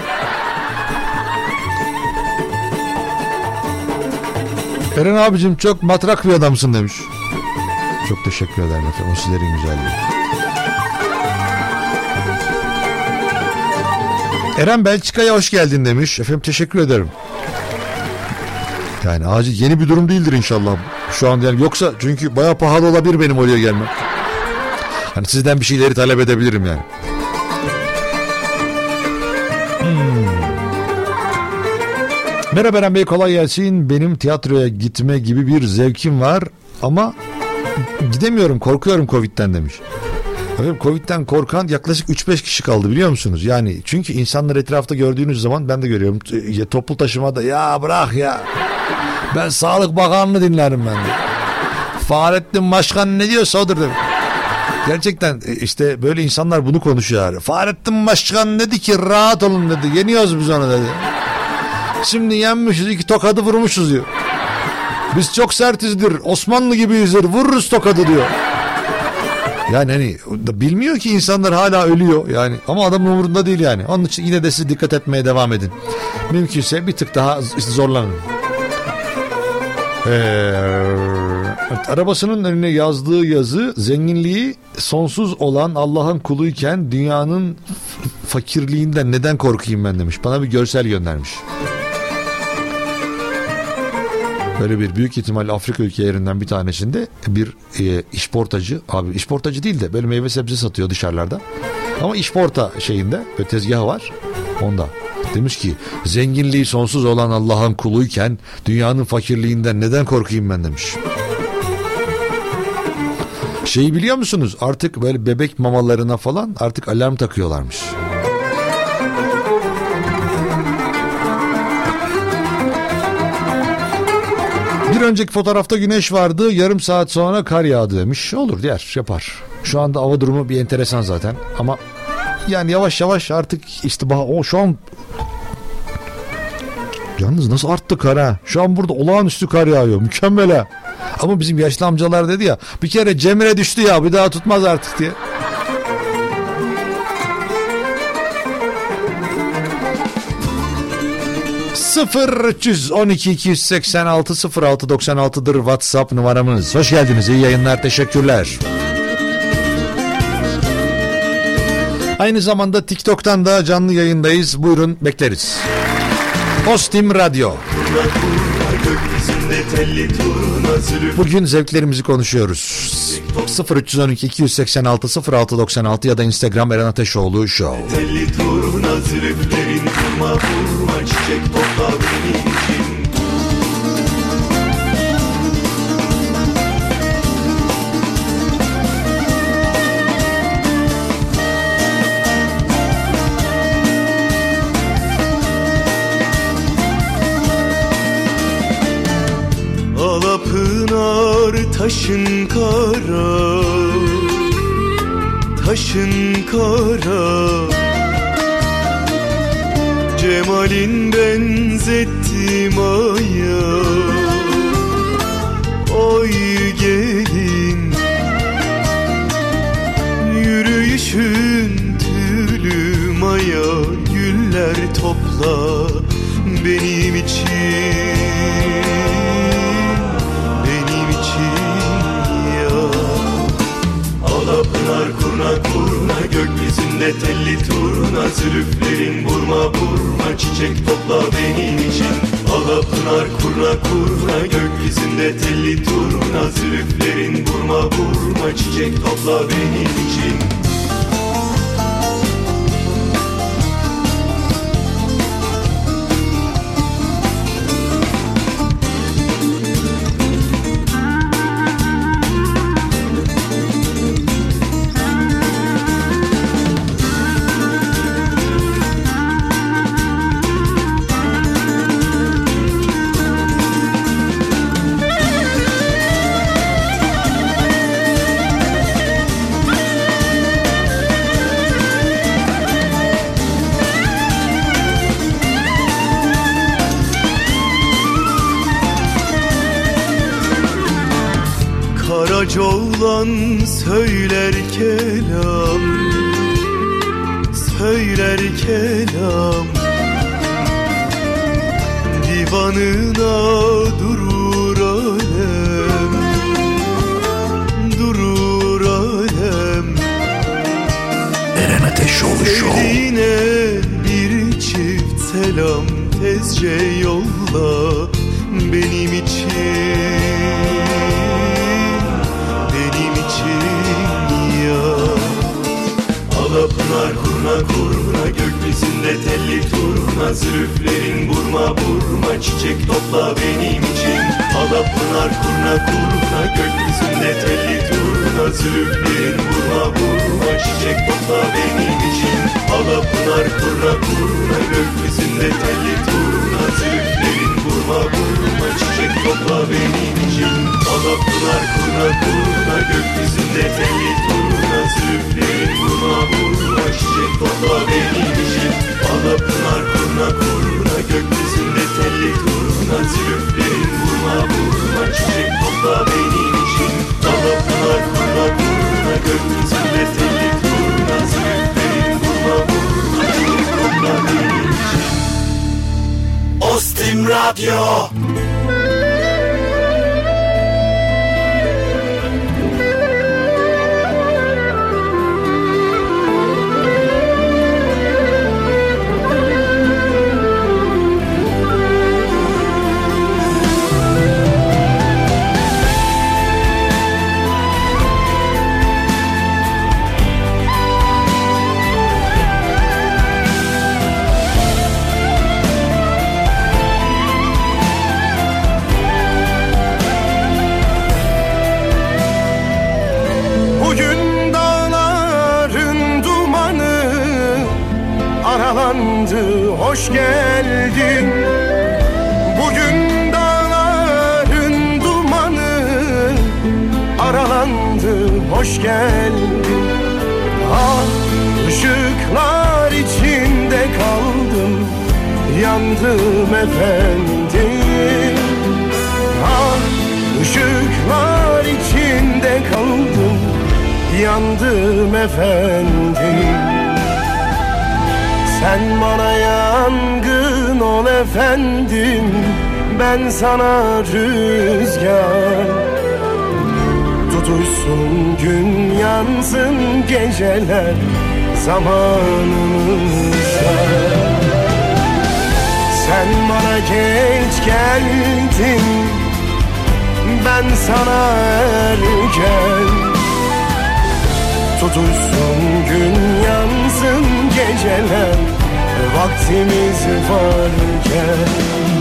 Eren abicim çok matrak bir adamsın demiş. Çok teşekkür ederim efendim. O sizlerin güzelliği. Eren Belçika'ya hoş geldin demiş. Efendim teşekkür ederim. Yani acil yeni bir durum değildir inşallah. Şu an yani yoksa çünkü bayağı pahalı olabilir benim oraya gelmem. Hani sizden bir şeyleri talep edebilirim yani. Hmm. Merhaba Eren Bey kolay gelsin. Benim tiyatroya gitme gibi bir zevkim var ama gidemiyorum korkuyorum Covid'den demiş. Efendim Covid'den korkan yaklaşık 3-5 kişi kaldı biliyor musunuz? Yani çünkü insanlar etrafta gördüğünüz zaman ben de görüyorum. Toplu taşımada ya bırak ya. Ben Sağlık Bakanı'nı dinlerim ben de. Fahrettin Başkan ne diyorsa odur dedim. Gerçekten e, işte böyle insanlar bunu konuşuyor. yani. Fahrettin Başkan dedi ki rahat olun dedi. Yeniyoruz biz onu dedi. Şimdi yenmişiz iki tokadı vurmuşuz diyor. Biz çok sertizdir. Osmanlı gibiyizdir. Vururuz tokadı diyor. Yani hani bilmiyor ki insanlar hala ölüyor yani ama adamın umurunda değil yani. Onun için yine de siz dikkat etmeye devam edin. Mümkünse bir tık daha zorlanın. Ee, arabasının önüne yazdığı yazı zenginliği sonsuz olan Allah'ın kuluyken dünyanın fakirliğinden neden korkayım ben demiş. Bana bir görsel göndermiş. Böyle bir büyük ihtimal Afrika ülkelerinden bir tanesinde bir e, işportacı abi işportacı değil de böyle meyve sebze satıyor dışarılarda. Ama işporta şeyinde ve tezgahı var onda. Demiş ki zenginliği sonsuz olan Allah'ın kuluyken dünyanın fakirliğinden neden korkayım ben demiş. Şeyi biliyor musunuz artık böyle bebek mamalarına falan artık alarm takıyorlarmış. Bir önceki fotoğrafta güneş vardı yarım saat sonra kar yağdı demiş. Olur yer yapar. Şu anda hava durumu bir enteresan zaten ama yani yavaş yavaş artık işte bah- o şu an Yalnız nasıl arttı kar ha? Şu an burada olağanüstü kar yağıyor. Mükemmel ha. Ama bizim yaşlı amcalar dedi ya bir kere Cemre düştü ya bir daha tutmaz artık diye. Sıfır 312 286 06 96'dır WhatsApp numaramız. Hoş geldiniz. İyi yayınlar. Teşekkürler. Aynı zamanda TikTok'tan da canlı yayındayız. Buyurun bekleriz. Postim Radyo. Bugün zevklerimizi konuşuyoruz. 0312 286 06 96 ya da Instagram Eren Ateşoğlu Show. Telli turuna zülüflerin Vurma vurma çiçek topla benim için taşın kara Taşın kara. Cemalin benzettim aya. Oy gelin Yürüyüşün tülü maya. Güller topla benim için Kurna kurna gökyüzünde telli turna. Zülüflerin vurma vurma çiçek topla benim için Alapınar kurna kurna gökyüzünde telli turna. Zülüflerin vurma vurma çiçek topla benim için Olan söyler kelam Söyler kelam. Divanına durur alem Durur alem. Eren Ateşoğlu Show. Sevdiğine bir çift selam tezce yolla benim için Alapınar kurna kurna gökyüzünde telli turna Zülüflerin burma burma çiçek topla benim için. Alapınar kurna kurna gökyüzünde telli turna Zülüflerin burma burma çiçek topla benim için. Alapınar kurna kurna gökyüzünde telli turna Zülüflerin burma burma çiçek topla benim için. Alapınar kurna kurna gökyüzünde telli turna Zülüflerin burma burma çiçek topla benim için Alapınar kurna kurna gökyüzünde telli turna Zülüflerin burma burma çiçek topla benim için Alapınar kurna kurna gökyüzünde telli turna Zülüflerin burma burma çiçek topla benim için Ostim Radyo hoş geldin. Bugün dağların dumanı aralandı. Hoş geldin. Ah ışıklar içinde kaldım. Yandım efendim. Ah ışıklar içinde kaldım. Yandım efendim Sen bana yangın ol efendim Ben sana rüzgar. Tutuşsun gün yansın geceler zamanımızda Sen bana geç geldin Ben sana erken. Tutuşsun gün yansın geceler Vaktimiz varken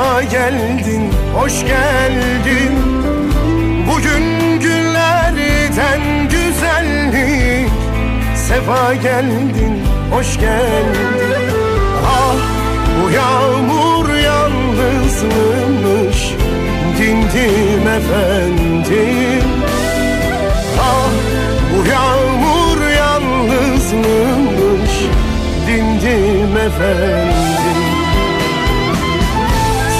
Sefa geldin, hoş geldin. Bugün günlerden güzellik. Sefa geldin, hoş geldin. Ah bu yağmur yalnızmış Dindim efendim. Ah bu yağmur yalnızmış Dindim efendim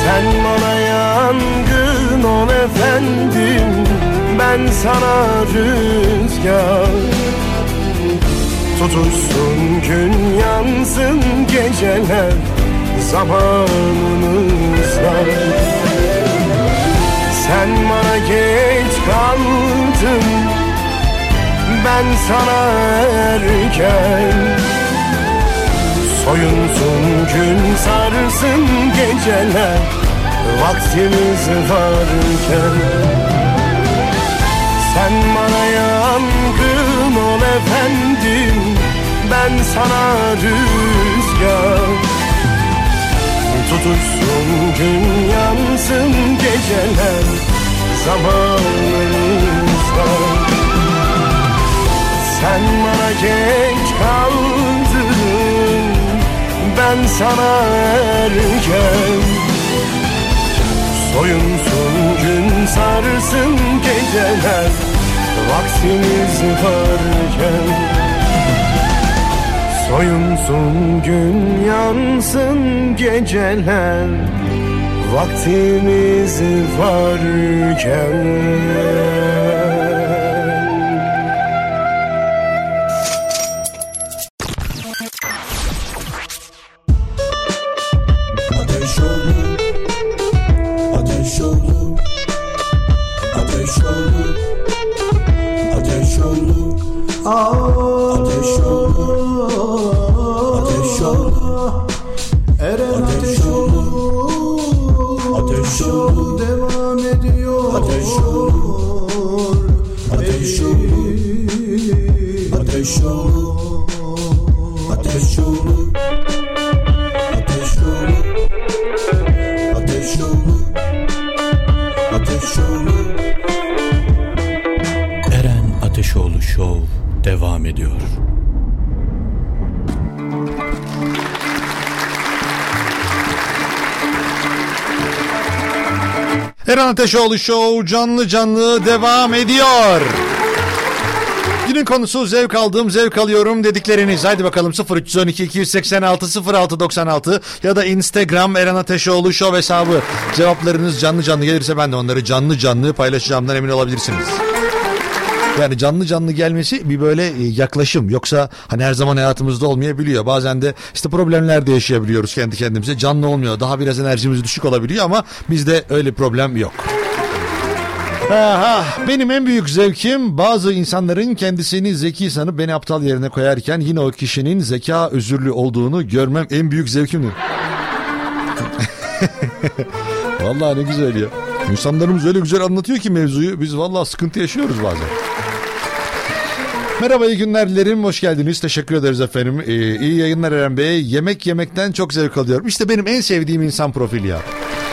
Sen bana yangın ol efendim Ben sana rüzgar. Tutuşsun gün yansın geceler zamanımızda Sen bana geç kaldın Ben sana erken Soyunsun gün sarsın geceler Vaktimiz varken. Sen bana yangın ol efendim Ben sana rüzgar. Tutuşsun gün yansın geceler Zamanımız var. Sen bana geç kaldın Ben sana erken. Soyunsun gün sarsın geceler Vaktimiz varken. Soyunsun gün yansın geceler Vaktimiz varken Ateşoğlu Show canlı canlı devam ediyor. Günün konusu zevk aldım, zevk alıyorum dedikleriniz. Haydi bakalım 0312 286 0696 ya da Instagram Eren Ateşoğlu Show hesabı. Cevaplarınız canlı canlı gelirse ben de onları canlı canlı paylaşacağımdan emin olabilirsiniz. Yani canlı canlı gelmesi bir böyle e, yaklaşım. Yoksa hani her zaman hayatımızda olmayabiliyor. Bazen de işte problemler de yaşayabiliyoruz kendi kendimize. Canlı olmuyor. Daha biraz enerjimiz düşük olabiliyor ama bizde öyle problem yok. Aha, benim en büyük zevkim bazı insanların kendisini zeki sanıp beni aptal yerine koyarken yine o kişinin zeka özürlü olduğunu görmem en büyük zevkimdir. vallahi ne güzel ya. İnsanlarımız öyle güzel anlatıyor ki mevzuyu. Biz vallahi sıkıntı yaşıyoruz bazen. Merhaba iyi günler dilerim. Hoş geldiniz. Teşekkür ederiz efendim. Ee, iyi yayınlar Eren Bey. Yemek yemekten çok zevk alıyorum. İşte benim en sevdiğim insan profili ya.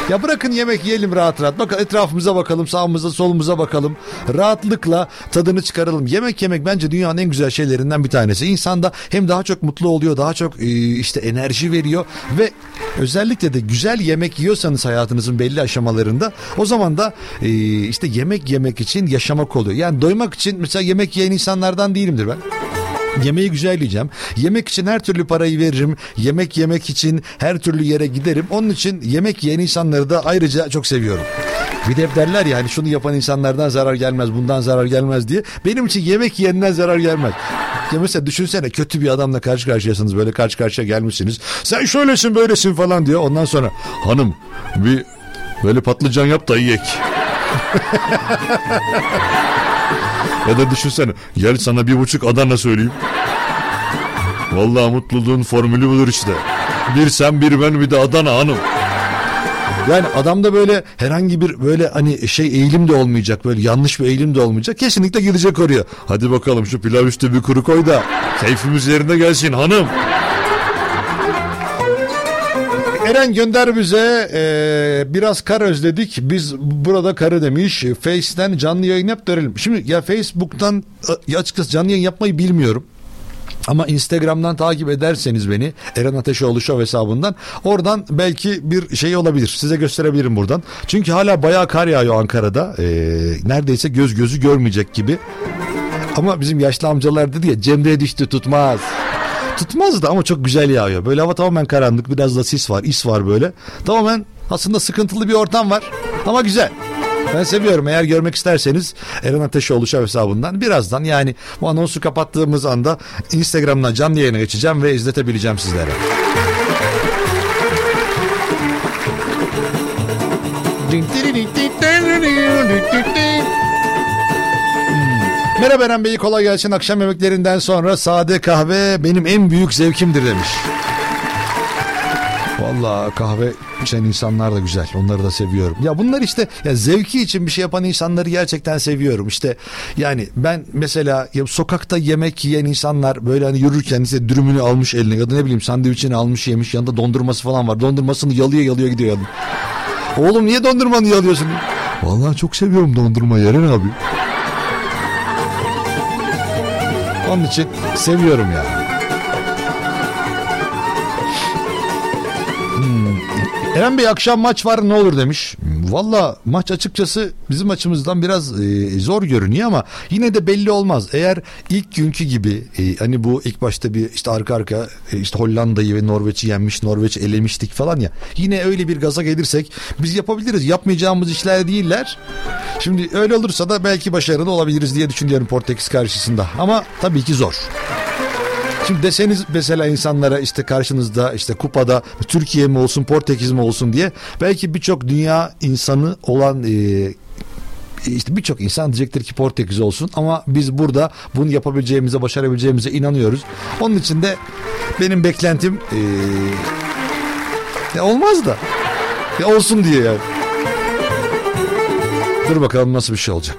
Ya bırakın yemek yiyelim rahat rahat. Bakın etrafımıza bakalım, sağımıza, solumuza bakalım. Rahatlıkla tadını çıkaralım. Yemek yemek bence dünyanın en güzel şeylerinden bir tanesi. İnsanda hem daha çok mutlu oluyor, daha çok e, işte enerji veriyor ve özellikle de güzel yemek yiyorsanız hayatınızın belli aşamalarında o zaman da e, işte yemek yemek için yaşamak oluyor. Yani doymak için mesela yemek yiyen insanlardan değilimdir ben. Yemeği güzel yiyeceğim. Yemek için her türlü parayı veririm. Yemek yemek için her türlü yere giderim. Onun için yemek yiyen insanları da ayrıca çok seviyorum. Bir de hep derler ya hani şunu yapan insanlardan zarar gelmez, bundan zarar gelmez diye. Benim için yemek yiyenden zarar gelmez. Ya mesela düşünsene kötü bir adamla karşı karşıyasınız böyle karşı karşıya gelmişsiniz. Sen şöylesin böylesin falan diyor. Ondan sonra hanım bir böyle patlıcan yap da yiyek. ya da düşünsene gel sana bir buçuk Adana söyleyeyim. Vallahi mutluluğun formülü budur işte. Bir sen bir ben bir de Adana hanım. Yani adamda böyle herhangi bir böyle hani şey eğilim de olmayacak. Böyle yanlış bir eğilim de olmayacak. Kesinlikle gidecek oraya. Hadi bakalım şu pilav üstü bir kuru koy da keyfimiz yerine gelsin hanım. Eren gönder bize e, biraz kar özledik. Biz burada karı demiş. Face'ten canlı yayın yap görelim. Şimdi ya Facebook'tan ya açıkçası canlı yayın yapmayı bilmiyorum. Ama Instagram'dan takip ederseniz beni Eren Ateşoğlu Show hesabından oradan belki bir şey olabilir. Size gösterebilirim buradan. Çünkü hala bayağı kar yağıyor Ankara'da. Ee, neredeyse göz gözü görmeyecek gibi. Ama bizim yaşlı amcalar dedi ya Cemre düştü tutmaz. Tutmaz da ama çok güzel yağıyor. Böyle hava tamamen karanlık biraz da sis var is var böyle. Tamamen aslında sıkıntılı bir ortam var ama güzel. Ben seviyorum. Eğer görmek isterseniz Eren Ateşoğlu Show hesabından birazdan yani bu anonsu kapattığımız anda Instagram'dan canlı yayına geçeceğim ve izletebileceğim sizlere. Merhaba Eren Bey kolay gelsin. Akşam yemeklerinden sonra sade kahve benim en büyük zevkimdir demiş. Vallahi kahve içen insanlar da güzel. Onları da seviyorum. Ya bunlar işte ya zevki için bir şey yapan insanları gerçekten seviyorum. İşte yani ben mesela ya sokakta yemek yiyen insanlar böyle hani yürürken işte dürümünü almış eline ya da ne bileyim sandviçini almış yemiş yanında dondurması falan var. Dondurmasını yalıyor yalıyor gidiyor adam. Oğlum niye dondurmanı yalıyorsun? Vallahi çok seviyorum dondurma Yaren abi. Onun için seviyorum ya. Eren Bey akşam maç var ne olur demiş. Valla maç açıkçası bizim açımızdan biraz e, zor görünüyor ama yine de belli olmaz. Eğer ilk günkü gibi e, hani bu ilk başta bir işte arka arka e, işte Hollanda'yı ve Norveç'i yenmiş Norveç'i elemiştik falan ya. Yine öyle bir gaza gelirsek biz yapabiliriz. Yapmayacağımız işler değiller. Şimdi öyle olursa da belki başarılı olabiliriz diye düşünüyorum Portekiz karşısında. Ama tabii ki zor. Şimdi deseniz mesela insanlara işte karşınızda işte kupada Türkiye mi olsun Portekiz mi olsun diye belki birçok dünya insanı olan e, işte birçok insan diyecektir ki Portekiz olsun ama biz burada bunu yapabileceğimize başarabileceğimize inanıyoruz. Onun için de benim beklentim e, ya olmaz da ya olsun diye yani. Dur bakalım nasıl bir şey olacak.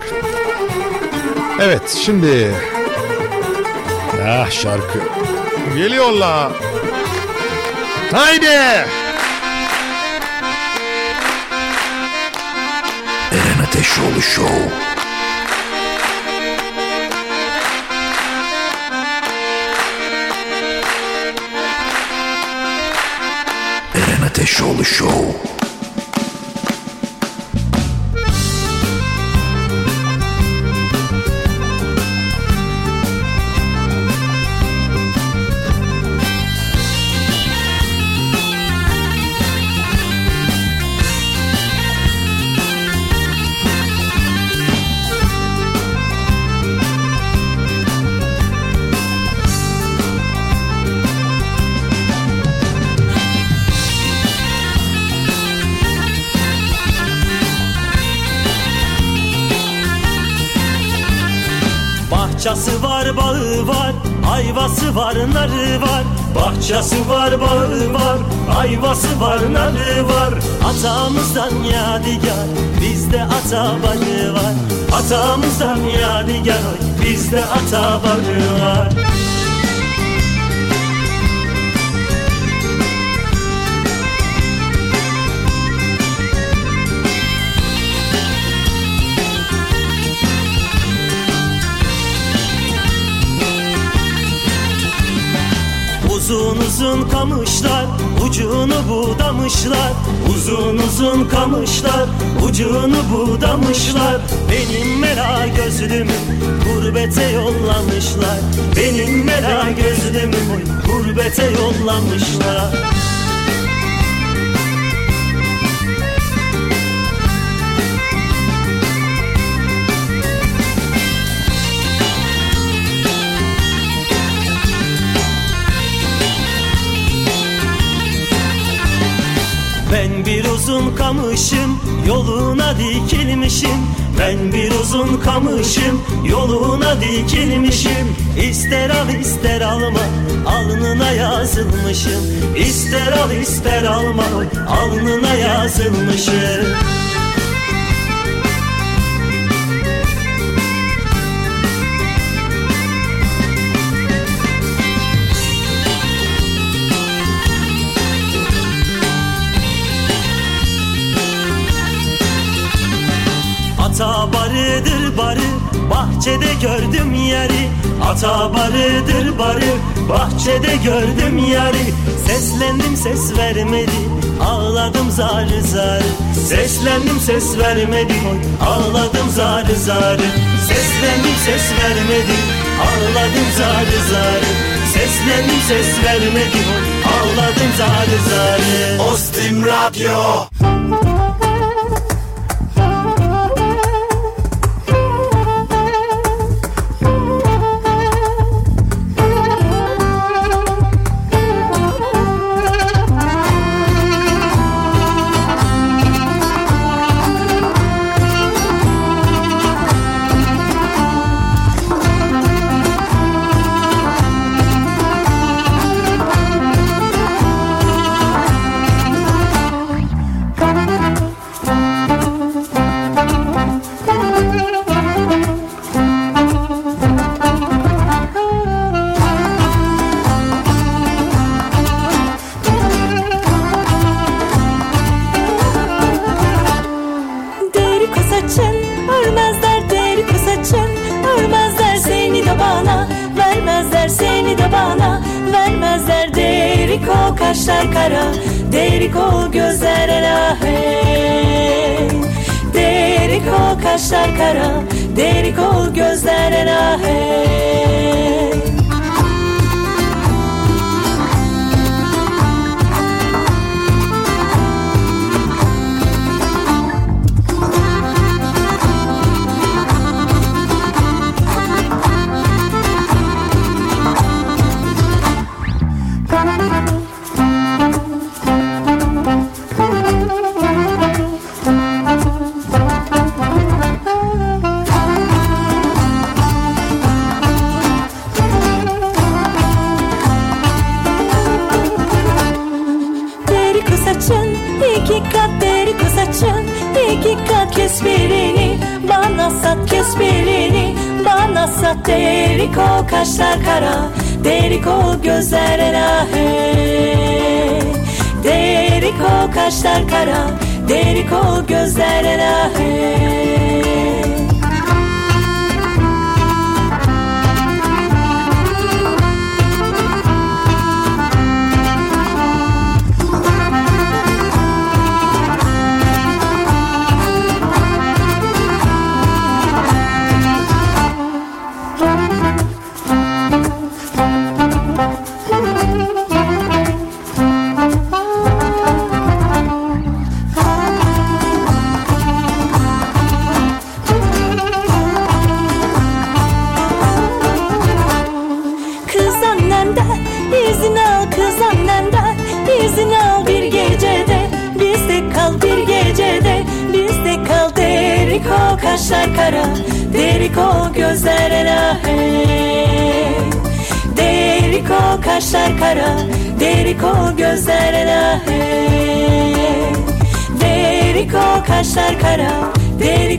Evet şimdi Ah şarkı. Geliyorlar. Haydi. Eren Ateşoğlu Show. Eren Ateşoğlu Show. Ayvası var, narı var. Bahçesi var, bağı var, ayvası var, narı var. Atamızdan yadigar, bizde ata bağı var. Atamızdan yadigar, bizde ata bağı var. Uzun kamışlar ucunu budamışlar. Uzun uzun kamışlar ucunu budamışlar. Benim mela gözlümü gurbete yollamışlar. Benim mela gözlümü gurbete yollamışlar uzun kamışım yoluna dikilmişim. Ben bir uzun kamışım yoluna dikilmişim. İster al ister alma alnına yazılmışım. İster al ister alma alnına yazılmışım barı bahçede gördüm yeri. Ata barıdır barı bahçede gördüm yeri. Seslendim ses vermedi ağladım zarı zarı. Seslendim ses vermedi ağladım zarı zarı. Seslendim ses vermedi ağladım zarı zarı. Seslendim ses vermedi ağladım zarı zarı. Ostim Radyo. Kaşlar kara Derik o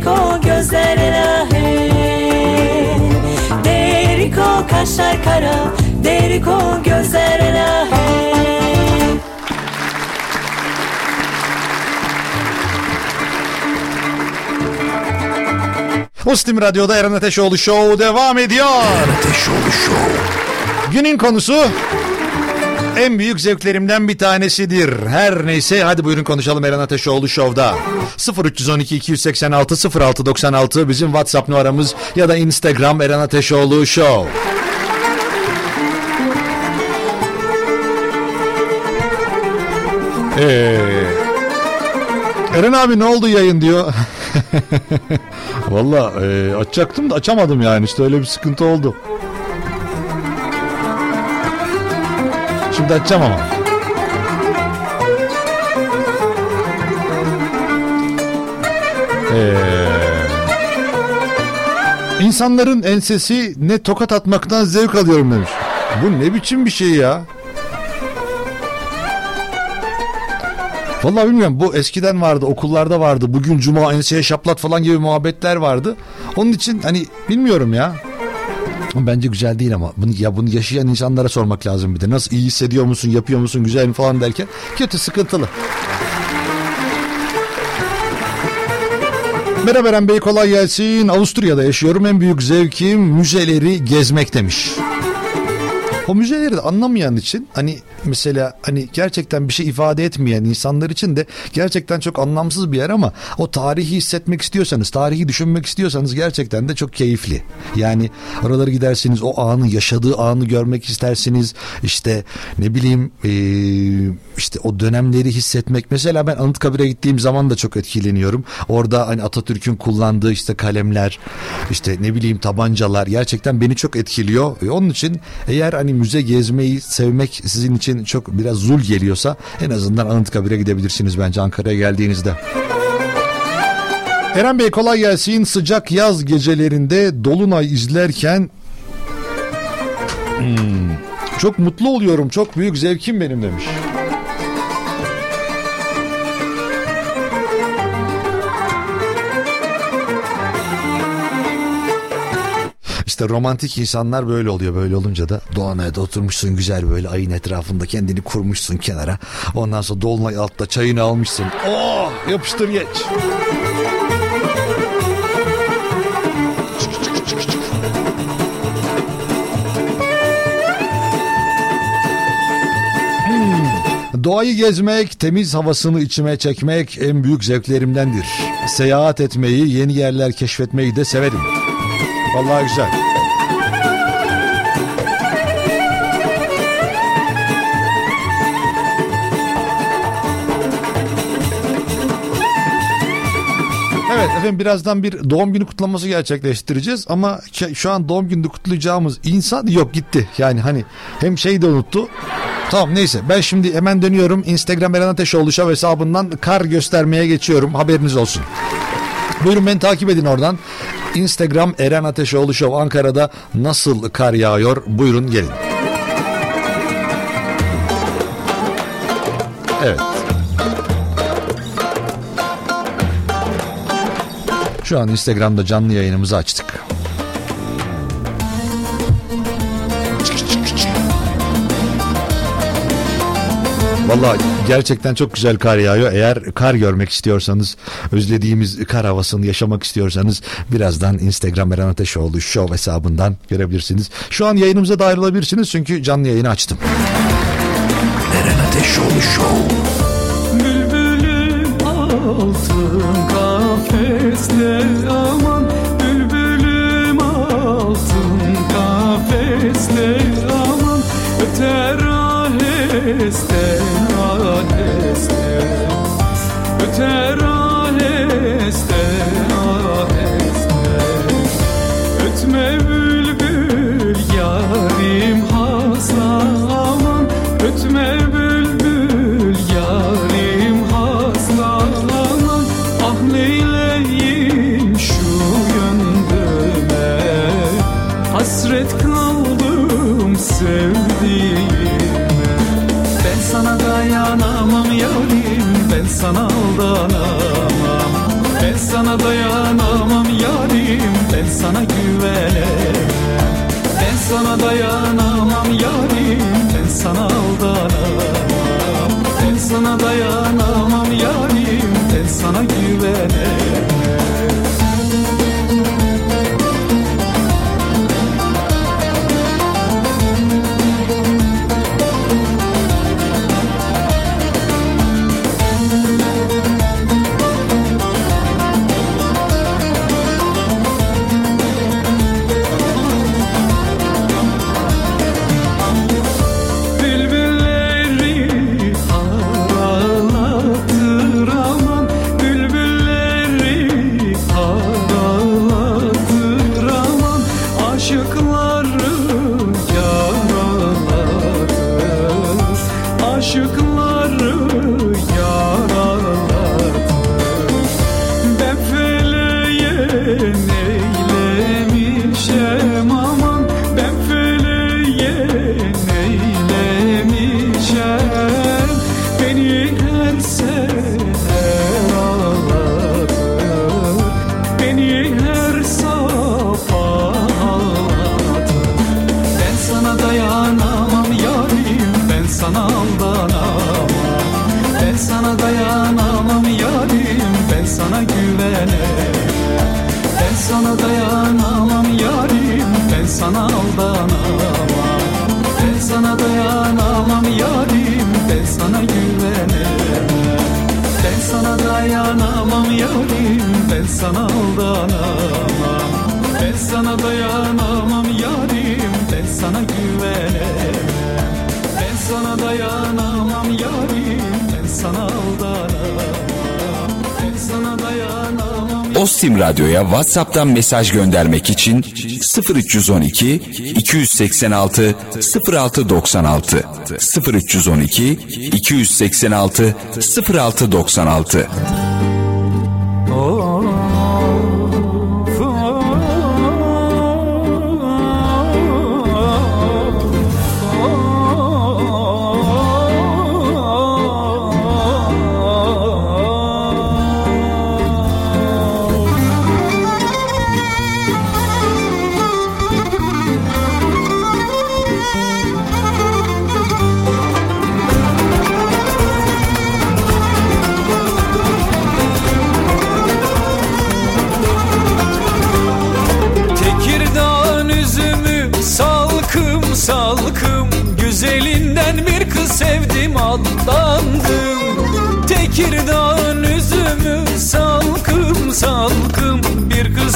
o gözler elahe Derik o kaşlar kara Derik o gözler elahe Muslim Radyo'da Eren Ateşoğlu Show devam ediyor. Eren Ateşoğlu Show. Günün konusu en büyük zevklerimden bir tanesidir. Her neyse hadi buyurun konuşalım Eren Ateşoğlu Show'da. 0312 286 0696 bizim WhatsApp numaramız ya da Instagram Eren Ateşoğlu Show. Ee, Eren abi ne oldu yayın diyor. Valla e, açacaktım da açamadım yani işte öyle bir sıkıntı oldu. Şimdi açacağım ama. Ee, insanların ensesi ne tokat atmaktan zevk alıyorum demiş. Bu ne biçim bir şey ya? Vallahi bilmiyorum bu eskiden vardı okullarda vardı bugün cuma enseye şaplat falan gibi muhabbetler vardı. Onun için hani bilmiyorum ya. Bence güzel değil ama bunu, ya bunu yaşayan insanlara sormak lazım bir de. Nasıl iyi hissediyor musun yapıyor musun güzel mi falan derken kötü sıkıntılı. Merhaba Eren Bey kolay gelsin. Avusturya'da yaşıyorum. En büyük zevkim müzeleri gezmek demiş. O müzeleri de anlamayan için hani mesela hani gerçekten bir şey ifade etmeyen insanlar için de gerçekten çok anlamsız bir yer ama o tarihi hissetmek istiyorsanız, tarihi düşünmek istiyorsanız gerçekten de çok keyifli. Yani oralara gidersiniz o anı yaşadığı anı görmek istersiniz. İşte ne bileyim işte o dönemleri hissetmek. Mesela ben Anıtkabir'e gittiğim zaman da çok etkileniyorum. Orada hani Atatürk'ün kullandığı işte kalemler, işte ne bileyim tabancalar gerçekten beni çok etkiliyor. E, onun için eğer hani müze gezmeyi sevmek sizin için çok biraz zul geliyorsa en azından Anıtkabir'e gidebilirsiniz bence Ankara'ya geldiğinizde. Eren Bey kolay gelsin. Sıcak yaz gecelerinde Dolunay izlerken Hmm, çok mutlu oluyorum. Çok büyük zevkim benim demiş. İşte romantik insanlar böyle oluyor. Böyle olunca da Doğanay'da oturmuşsun güzel böyle ayın etrafında kendini kurmuşsun kenara. Ondan sonra dolunay altta çayını almışsın. Oh yapıştır geç. Doğayı gezmek, temiz havasını içime çekmek en büyük zevklerimdendir. Seyahat etmeyi, yeni yerler keşfetmeyi de severim. Vallahi güzel. Evet efendim birazdan bir doğum günü kutlaması gerçekleştireceğiz ama şu an doğum günü kutlayacağımız insan yok gitti. Yani hani hem şeyi de unuttu. Tamam neyse ben şimdi hemen dönüyorum Instagram Eren Ateşoğlu Show hesabından kar göstermeye geçiyorum haberiniz olsun. Buyurun beni takip edin oradan. Instagram Eren Ateşoğlu Show Ankara'da nasıl kar yağıyor buyurun gelin. Şu an Instagram'da canlı yayınımızı açtık. Valla gerçekten çok güzel kar yağıyor. Eğer kar görmek istiyorsanız, özlediğimiz kar havasını yaşamak istiyorsanız birazdan Instagram Eren Ateşoğlu Show hesabından görebilirsiniz. Şu an yayınımıza da ayrılabilirsiniz çünkü canlı yayını açtım. Eren Ateşoğlu Show. Ostim Radyo'ya WhatsApp'tan mesaj göndermek için 0312 286 0696 0312 286 0696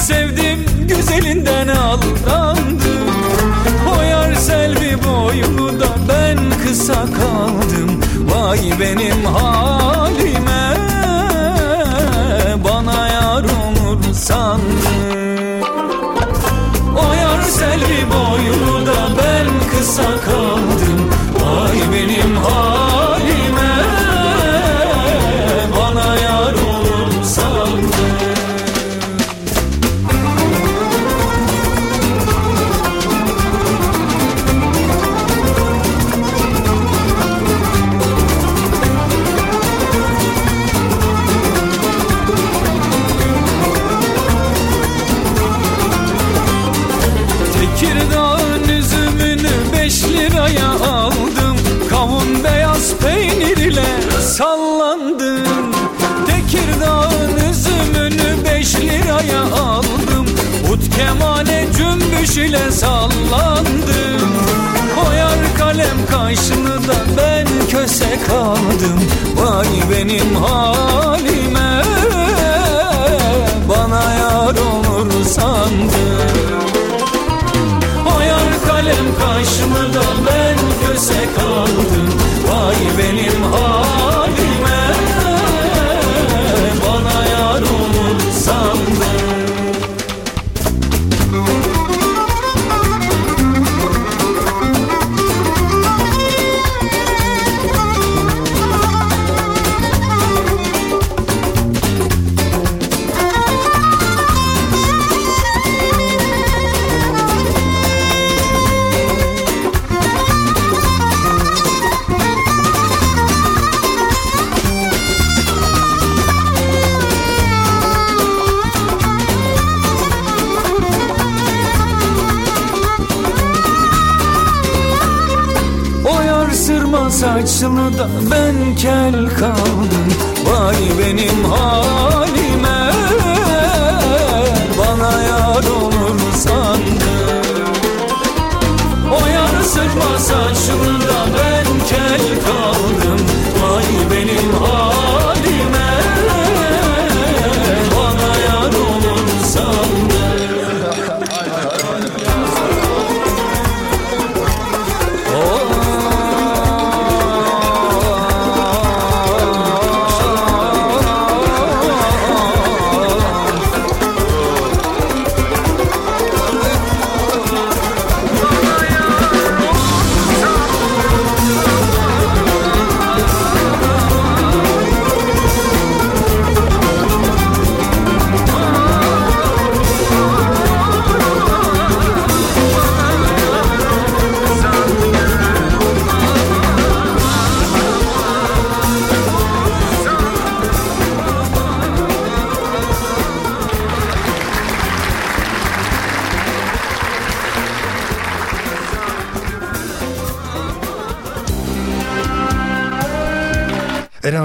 sevdim güzelinden aldandım. O selvi boylu da ben kısa kaldım. Vay benim halime Bana yar olur sandım O selvi boylu da ben kısa kaldım kaşını da ben köse kaldım. Vay benim halime. Bana yar olur sandım Ayar kalem kaşımı da ben köse kaldım. Vay benim halime da ben kel kaldım. Vay benim halime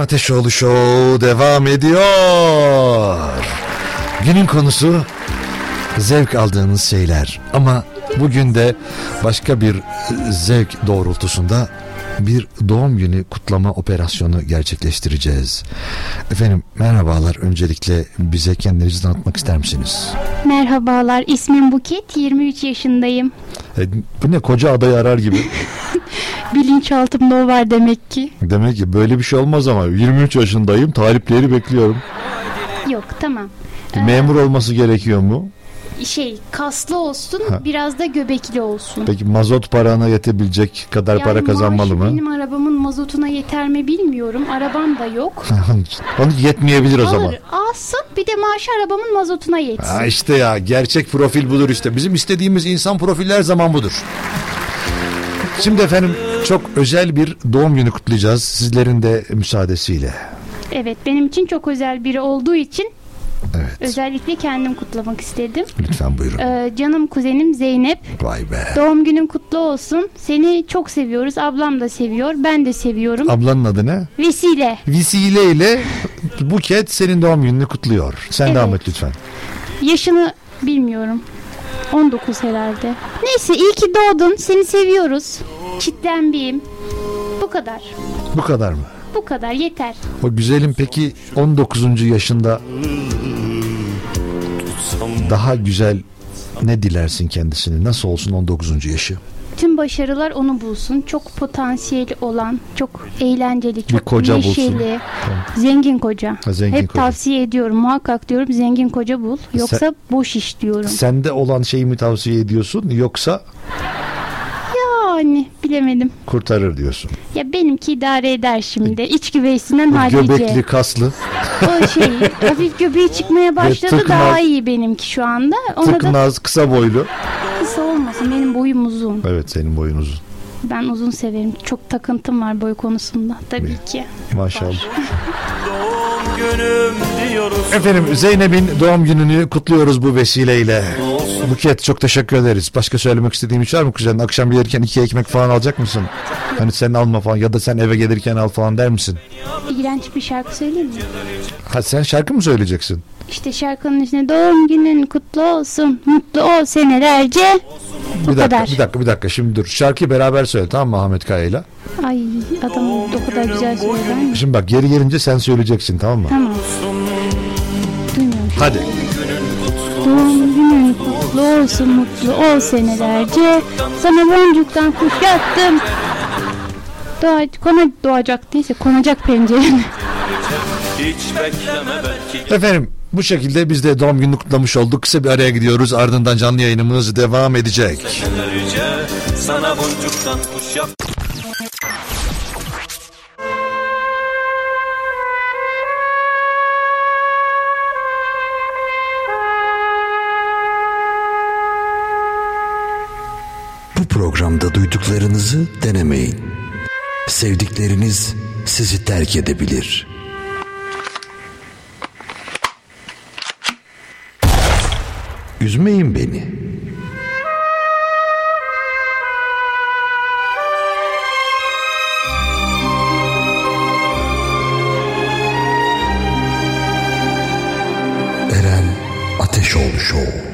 Ateşoğlu Show devam ediyor. Günün konusu zevk aldığınız şeyler. Ama bugün de başka bir zevk doğrultusunda bir doğum günü kutlama operasyonu gerçekleştireceğiz. Efendim merhabalar. Öncelikle bize kendinizi tanıtmak ister misiniz? Merhabalar, ismim Buket, 23 yaşındayım. E, bu ne koca adayı arar gibi. Bilinçaltımda o var demek ki. Demek ki böyle bir şey olmaz ama 23 yaşındayım talipleri bekliyorum. Yok, tamam. Memur olması gerekiyor mu? Şey, kaslı olsun, Ha. biraz da göbekli olsun. Peki mazot parana yetebilecek kadar Yani para kazanmalı mı? Benim arabamın mazotuna yeter mi bilmiyorum. Arabam da yok. Onu yetmeyebilir o zaman. Alır, alsın bir de maaşı arabamın mazotuna yetsin. Ha işte ya gerçek profil budur işte. Bizim istediğimiz insan profili her zaman budur. Şimdi efendim çok özel bir doğum günü kutlayacağız sizlerin de müsaadesiyle. Evet, benim için çok özel biri olduğu için Evet. özellikle kendim kutlamak istedim. Lütfen buyurun. Ee, canım kuzenim Zeynep. Vay be. Doğum günün kutlu olsun. Seni çok seviyoruz. Ablam da seviyor. Ben de seviyorum. Ablanın adı ne? Vesile. Vesile ile Buket senin doğum gününü kutluyor. Sen Evet. devam et lütfen. Yaşını bilmiyorum. 19 herhalde. Neyse iyi ki doğdun. Seni seviyoruz. Çitlenbiyim. Bu kadar. Bu kadar mı? Bu kadar yeter. O güzelim peki 19. yaşında daha güzel ne dilersin kendisine? Nasıl olsun 19. yaşı? Tüm başarılar onu bulsun. Çok potansiyeli olan, çok eğlenceli, çok koca bulsun. neşeli, zengin koca. Ha, zengin Hep koca. tavsiye ediyorum. Muhakkak diyorum zengin koca bul. Yoksa Sen- boş iş diyorum. Sende olan şeyi mi tavsiye ediyorsun yoksa bilemedim. kurtarır diyorsun? Ya benimki idare eder şimdi. İç güveysinden Bu hallice. göbekli kaslı O şey hafif göbeği çıkmaya başladı. tıknaz- Daha iyi benimki şu anda. Ona da tıknaz kısa boylu. kısa olmasın. Benim boyum uzun. Evet senin boyun uzun. Ben uzun severim. Çok takıntım var boy konusunda. Tabii ki. Maşallah. Günüm diyoruz Efendim Zeynep'in doğum gününü kutluyoruz bu vesileyle. Buket çok teşekkür ederiz. Başka söylemek istediğim bir şey var mı kuzen? Akşam gelirken iki ekmek falan alacak mısın? Hani sen alma falan ya da sen eve gelirken al falan der misin? İğrenç bir şarkı söyleyeyim mi? Ha sen şarkı mı söyleyeceksin? İşte şarkının içinde doğum günün kutlu olsun, mutlu ol senelerce. Bir Bu dakika, kadar. bir dakika, bir dakika. Şimdi dur. Şarkıyı beraber söyle tamam mı Ahmet Kaya'yla? Ay adam o kadar güzel söyler mi? Şimdi bak geri gelince sen söyleyeceksin tamam mı? Tamam. Duymuyorum. Hadi. Doğum günün kutlu olsun, mutlu ol senelerce. Sana boncuktan kuş yaptım. Doğa, kona doğacak neyse konacak pencerene. Efendim bu şekilde biz de doğum gününü kutlamış olduk. Kısa bir araya gidiyoruz. Ardından canlı yayınımız devam edecek. senelerce Sana boncuktan kuş yap duyduklarınızı denemeyin. Sevdikleriniz sizi terk edebilir. Üzmeyin beni. Eren Ateşoğlu Show.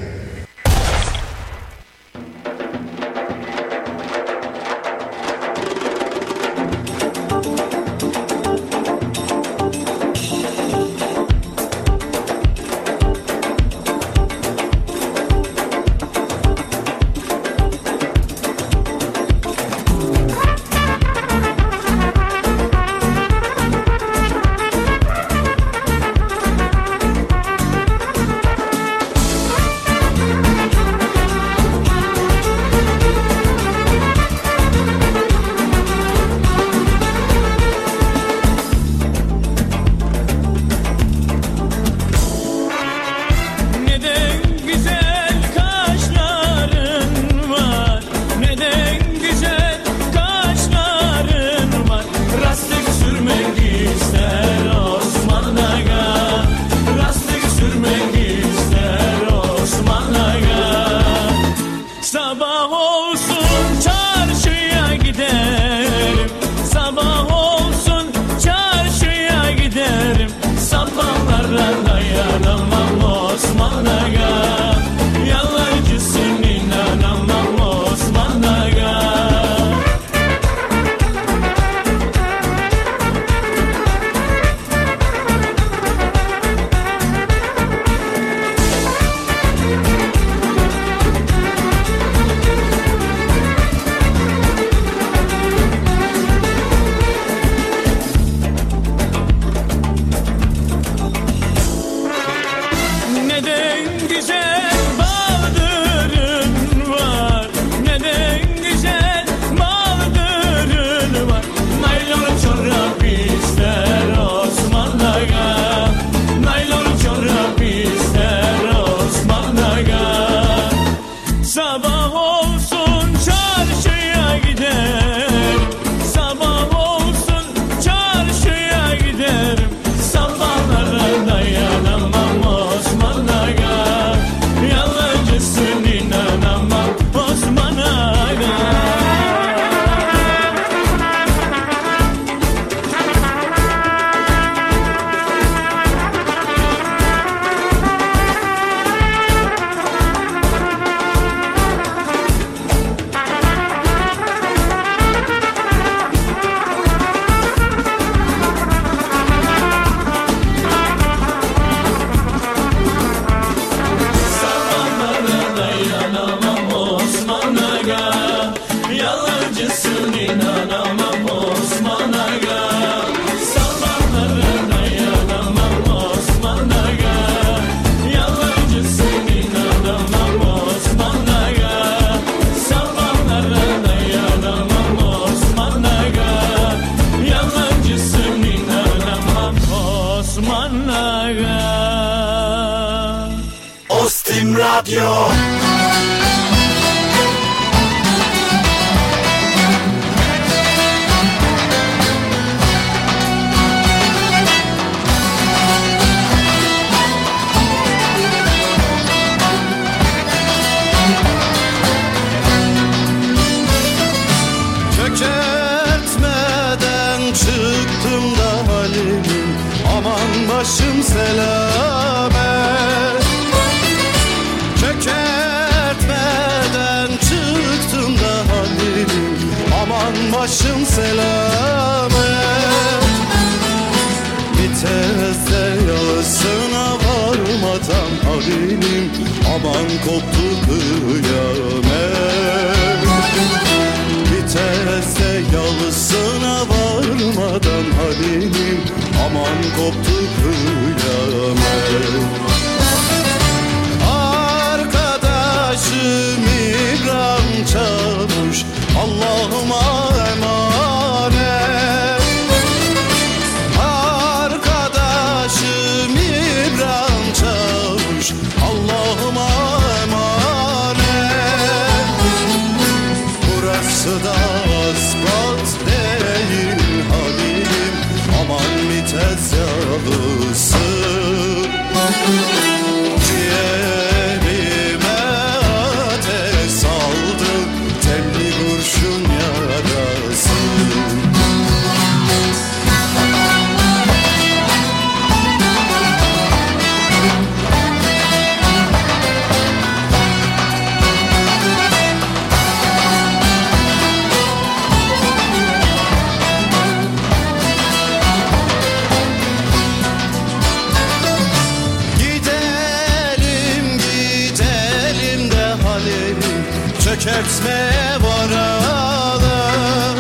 Çökertme varalım.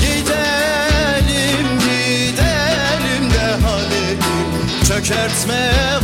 Gidelim gidelim de halim Çökertme varalım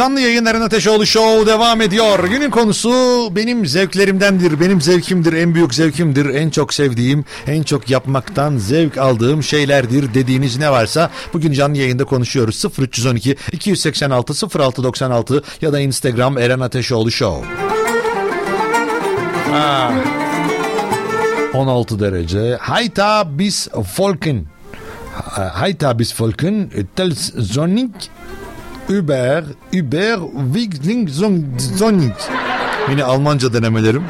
Canlı yayınların Ateşoğlu Show devam ediyor. Günün konusu benim zevklerimdendir, benim zevkimdir, en büyük zevkimdir, en çok sevdiğim, en çok yapmaktan zevk aldığım şeylerdir dediğiniz ne varsa bugün canlı yayında konuşuyoruz. 0312 286 0696 ya da Instagram Eren Ateşoğlu Show. Ha. 16 derece. Hayta bis Volken. Hayta bis Volken. Tels Zonik Uber, Uber, Wigling, Zonik. Yine Almanca denemelerim.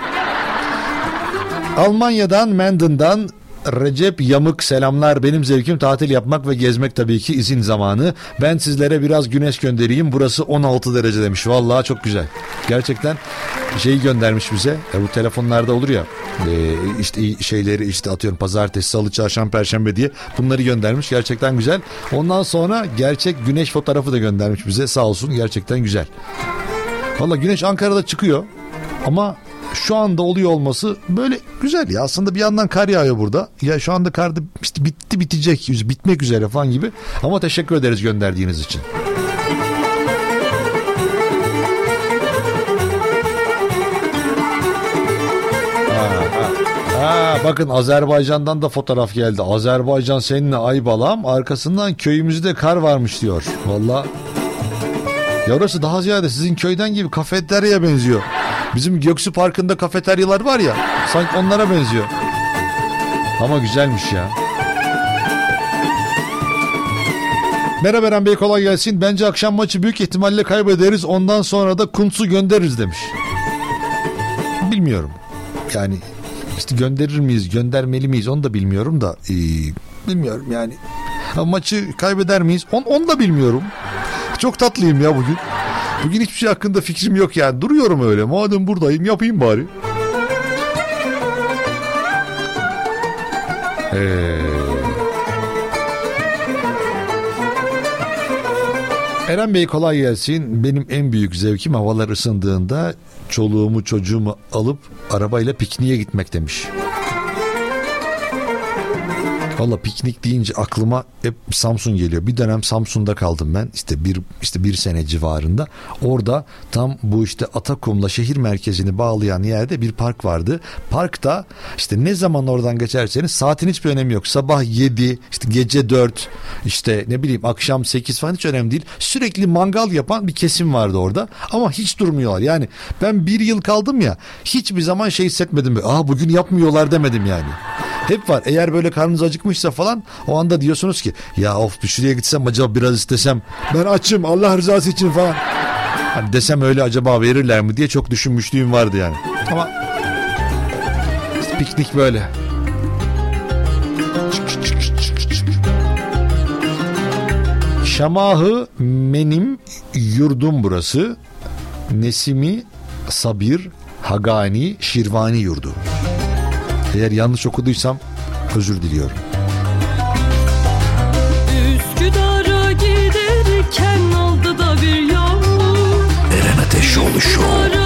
Almanya'dan, Menden'dan Recep Yamık selamlar. Benim zevkim tatil yapmak ve gezmek tabii ki izin zamanı. Ben sizlere biraz güneş göndereyim. Burası 16 derece demiş. Vallahi çok güzel. Gerçekten şeyi göndermiş bize. E, bu telefonlarda olur ya. E, işte şeyleri işte atıyorum pazartesi, salı, çarşamba, perşembe diye bunları göndermiş. Gerçekten güzel. Ondan sonra gerçek güneş fotoğrafı da göndermiş bize. Sağ olsun. Gerçekten güzel. Valla güneş Ankara'da çıkıyor. Ama şu anda oluyor olması böyle güzel ya. Aslında bir yandan kar yağıyor burada. Ya şu anda kar da işte bitti bitecek, bitmek üzere falan gibi. Ama teşekkür ederiz gönderdiğiniz için. Ha, bakın Azerbaycan'dan da fotoğraf geldi. Azerbaycan seninle ay balam arkasından köyümüzde kar varmış diyor. Valla. Ya orası daha ziyade sizin köyden gibi kafeteryaya benziyor. Bizim Göksu Parkı'nda kafeteryalar var ya sanki onlara benziyor. Ama güzelmiş ya. Merhaba Eren Bey kolay gelsin. Bence akşam maçı büyük ihtimalle kaybederiz. Ondan sonra da Kuntz'u göndeririz demiş. Bilmiyorum. Yani işte gönderir miyiz, göndermeli miyiz onu da bilmiyorum da. ee, bilmiyorum yani. Ha, maçı kaybeder miyiz? On, onu da bilmiyorum. Çok tatlıyım ya bugün. Bugün hiçbir şey hakkında fikrim yok yani. Duruyorum öyle. Madem buradayım yapayım bari. Ee, Eren Bey kolay gelsin. Benim en büyük zevkim havalar ısındığında çoluğumu çocuğumu alıp arabayla pikniğe gitmek demiş. Valla piknik deyince aklıma hep Samsun geliyor. Bir dönem Samsun'da kaldım ben. İşte bir işte bir sene civarında. Orada tam bu işte Atakum'la şehir merkezini bağlayan yerde bir park vardı. Parkta işte ne zaman oradan geçerseniz saatin hiçbir önemi yok. Sabah 7, işte gece 4, işte ne bileyim akşam 8 falan hiç önemli değil. Sürekli mangal yapan bir kesim vardı orada. Ama hiç durmuyorlar. Yani ben bir yıl kaldım ya hiçbir zaman şey hissetmedim. Aa bugün yapmıyorlar demedim yani. Hep var. Eğer böyle karnınız acıkmışsa falan o anda diyorsunuz ki ya of bir şuraya gitsem acaba biraz istesem ben açım Allah rızası için falan. Hani desem öyle acaba verirler mi diye çok düşünmüşlüğüm vardı yani. Ama işte piknik böyle. Şamahı menim yurdum burası. Nesimi Sabir Hagani Şirvani yurdu. Eğer yanlış okuduysam özür diliyorum. Eren Ateşoğlu Show.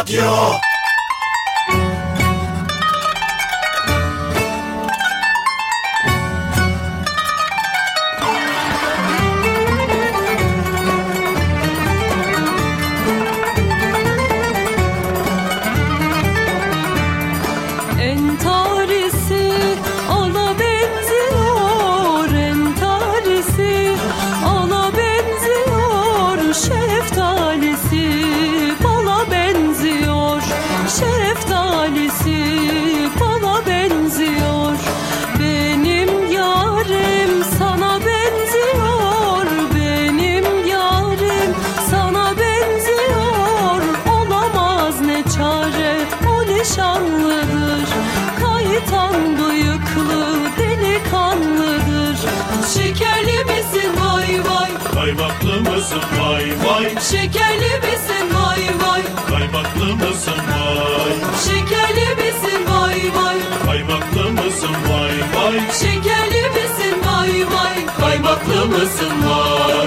Ostim mısın var?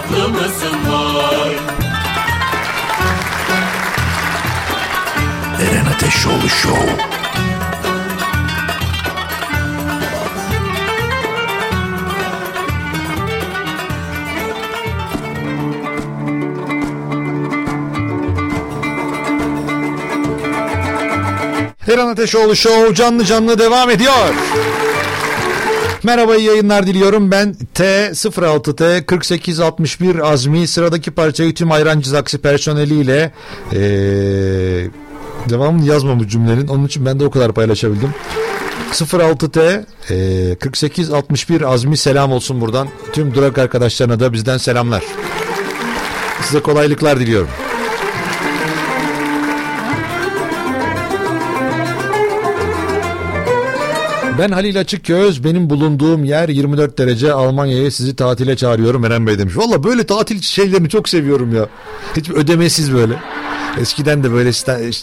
Kaymaklı mısın vay Eren Ateşoğlu Show. Eren Ateşoğlu Show canlı canlı devam ediyor. Merhaba iyi yayınlar diliyorum. Ben T06T 4861 Azmi sıradaki parçayı tüm Ayrancı Aksi personeliyle ee, devamını yazmamış cümlenin. Onun için ben de o kadar paylaşabildim. 06T ee, 4861 Azmi selam olsun buradan. Tüm durak arkadaşlarına da bizden selamlar. Size kolaylıklar diliyorum. Ben Halil Açıkgöz. Benim bulunduğum yer 24 derece Almanya'ya sizi tatile çağırıyorum Eren Bey demiş. Valla böyle tatil şeylerini çok seviyorum ya. Hiç ödemesiz böyle. Eskiden de böyle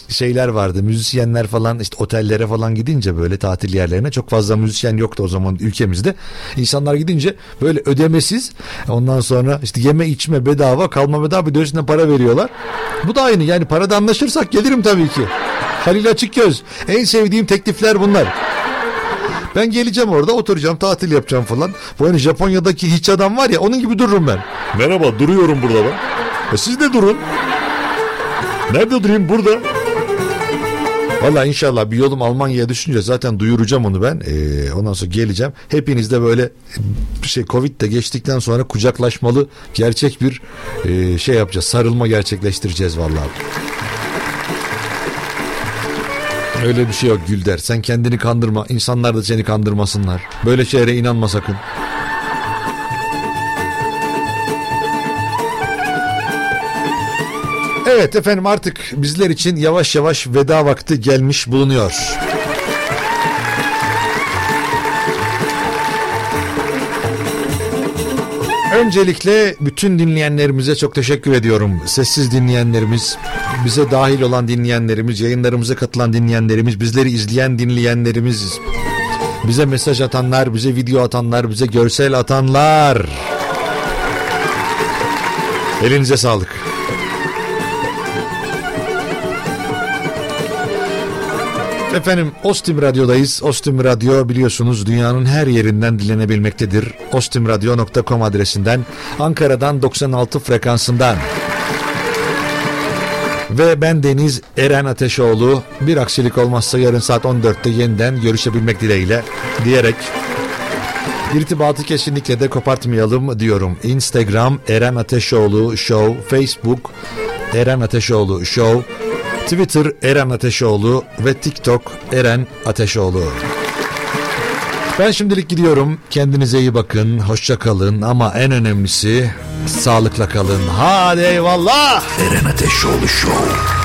şeyler vardı. Müzisyenler falan işte otellere falan gidince böyle tatil yerlerine çok fazla müzisyen yoktu o zaman ülkemizde. İnsanlar gidince böyle ödemesiz ondan sonra işte yeme içme bedava kalma bedava bir de üstüne para veriyorlar. Bu da aynı yani parada anlaşırsak gelirim tabii ki. Halil Açıkgöz. En sevdiğim teklifler bunlar. Ben geleceğim orada oturacağım tatil yapacağım falan. Bu hani Japonya'daki hiç adam var ya onun gibi dururum ben. Merhaba duruyorum burada ben. E siz de durun. Nerede durayım burada? Valla inşallah bir yolum Almanya'ya düşünce zaten duyuracağım onu ben. Ee, ondan sonra geleceğim. Hepiniz de böyle bir şey Covid de geçtikten sonra kucaklaşmalı gerçek bir e, şey yapacağız. Sarılma gerçekleştireceğiz vallahi. Öyle bir şey yok Gülder. Sen kendini kandırma. İnsanlar da seni kandırmasınlar. Böyle şeylere inanma sakın. Evet efendim artık bizler için yavaş yavaş veda vakti gelmiş bulunuyor. Öncelikle bütün dinleyenlerimize çok teşekkür ediyorum. Sessiz dinleyenlerimiz, bize dahil olan dinleyenlerimiz, yayınlarımıza katılan dinleyenlerimiz, bizleri izleyen dinleyenlerimiz, bize mesaj atanlar, bize video atanlar, bize görsel atanlar. Elinize sağlık. Efendim Ostim Radyo'dayız. Ostim Radyo biliyorsunuz dünyanın her yerinden dinlenebilmektedir. ostimradyo.com adresinden Ankara'dan 96 frekansından. Ve ben Deniz Eren Ateşoğlu bir aksilik olmazsa yarın saat 14'te yeniden görüşebilmek dileğiyle diyerek İrtibatı kesinlikle de kopartmayalım diyorum. Instagram Eren Ateşoğlu Show, Facebook Eren Ateşoğlu Show, Twitter Eren Ateşoğlu ve TikTok Eren Ateşoğlu. Ben şimdilik gidiyorum. Kendinize iyi bakın. Hoşça kalın ama en önemlisi sağlıkla kalın. Hadi eyvallah. Eren Ateşoğlu Show.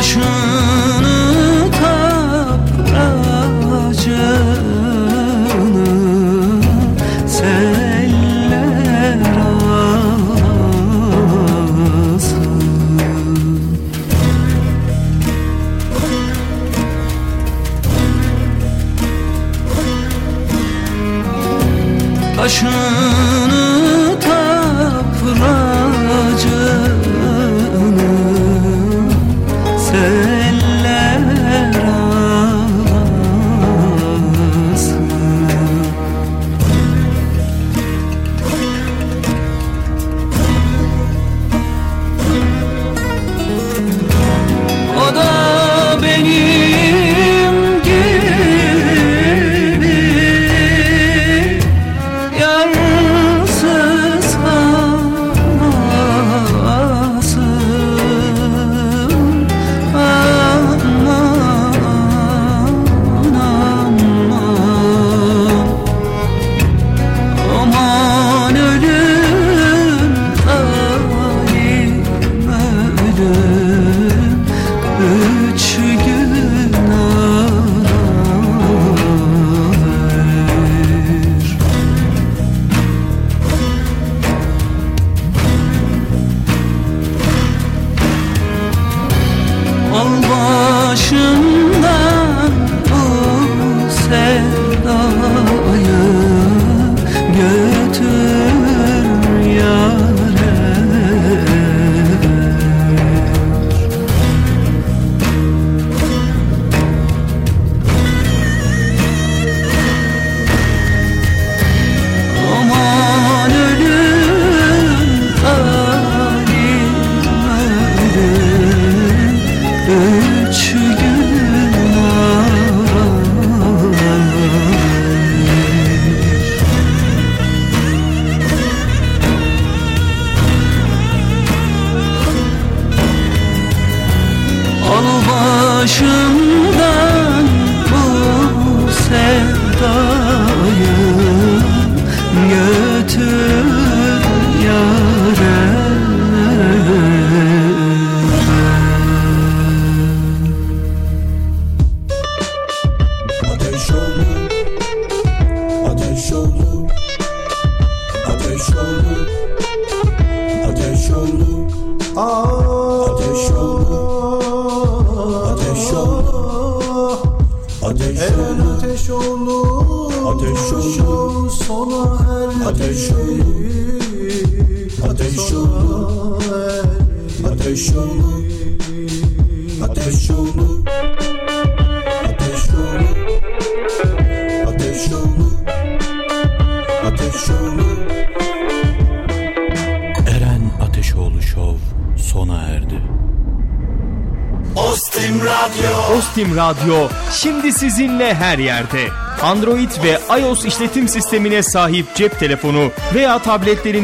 başını sizinle her yerde. Android ve iOS işletim sistemine sahip cep telefonu veya tabletleriniz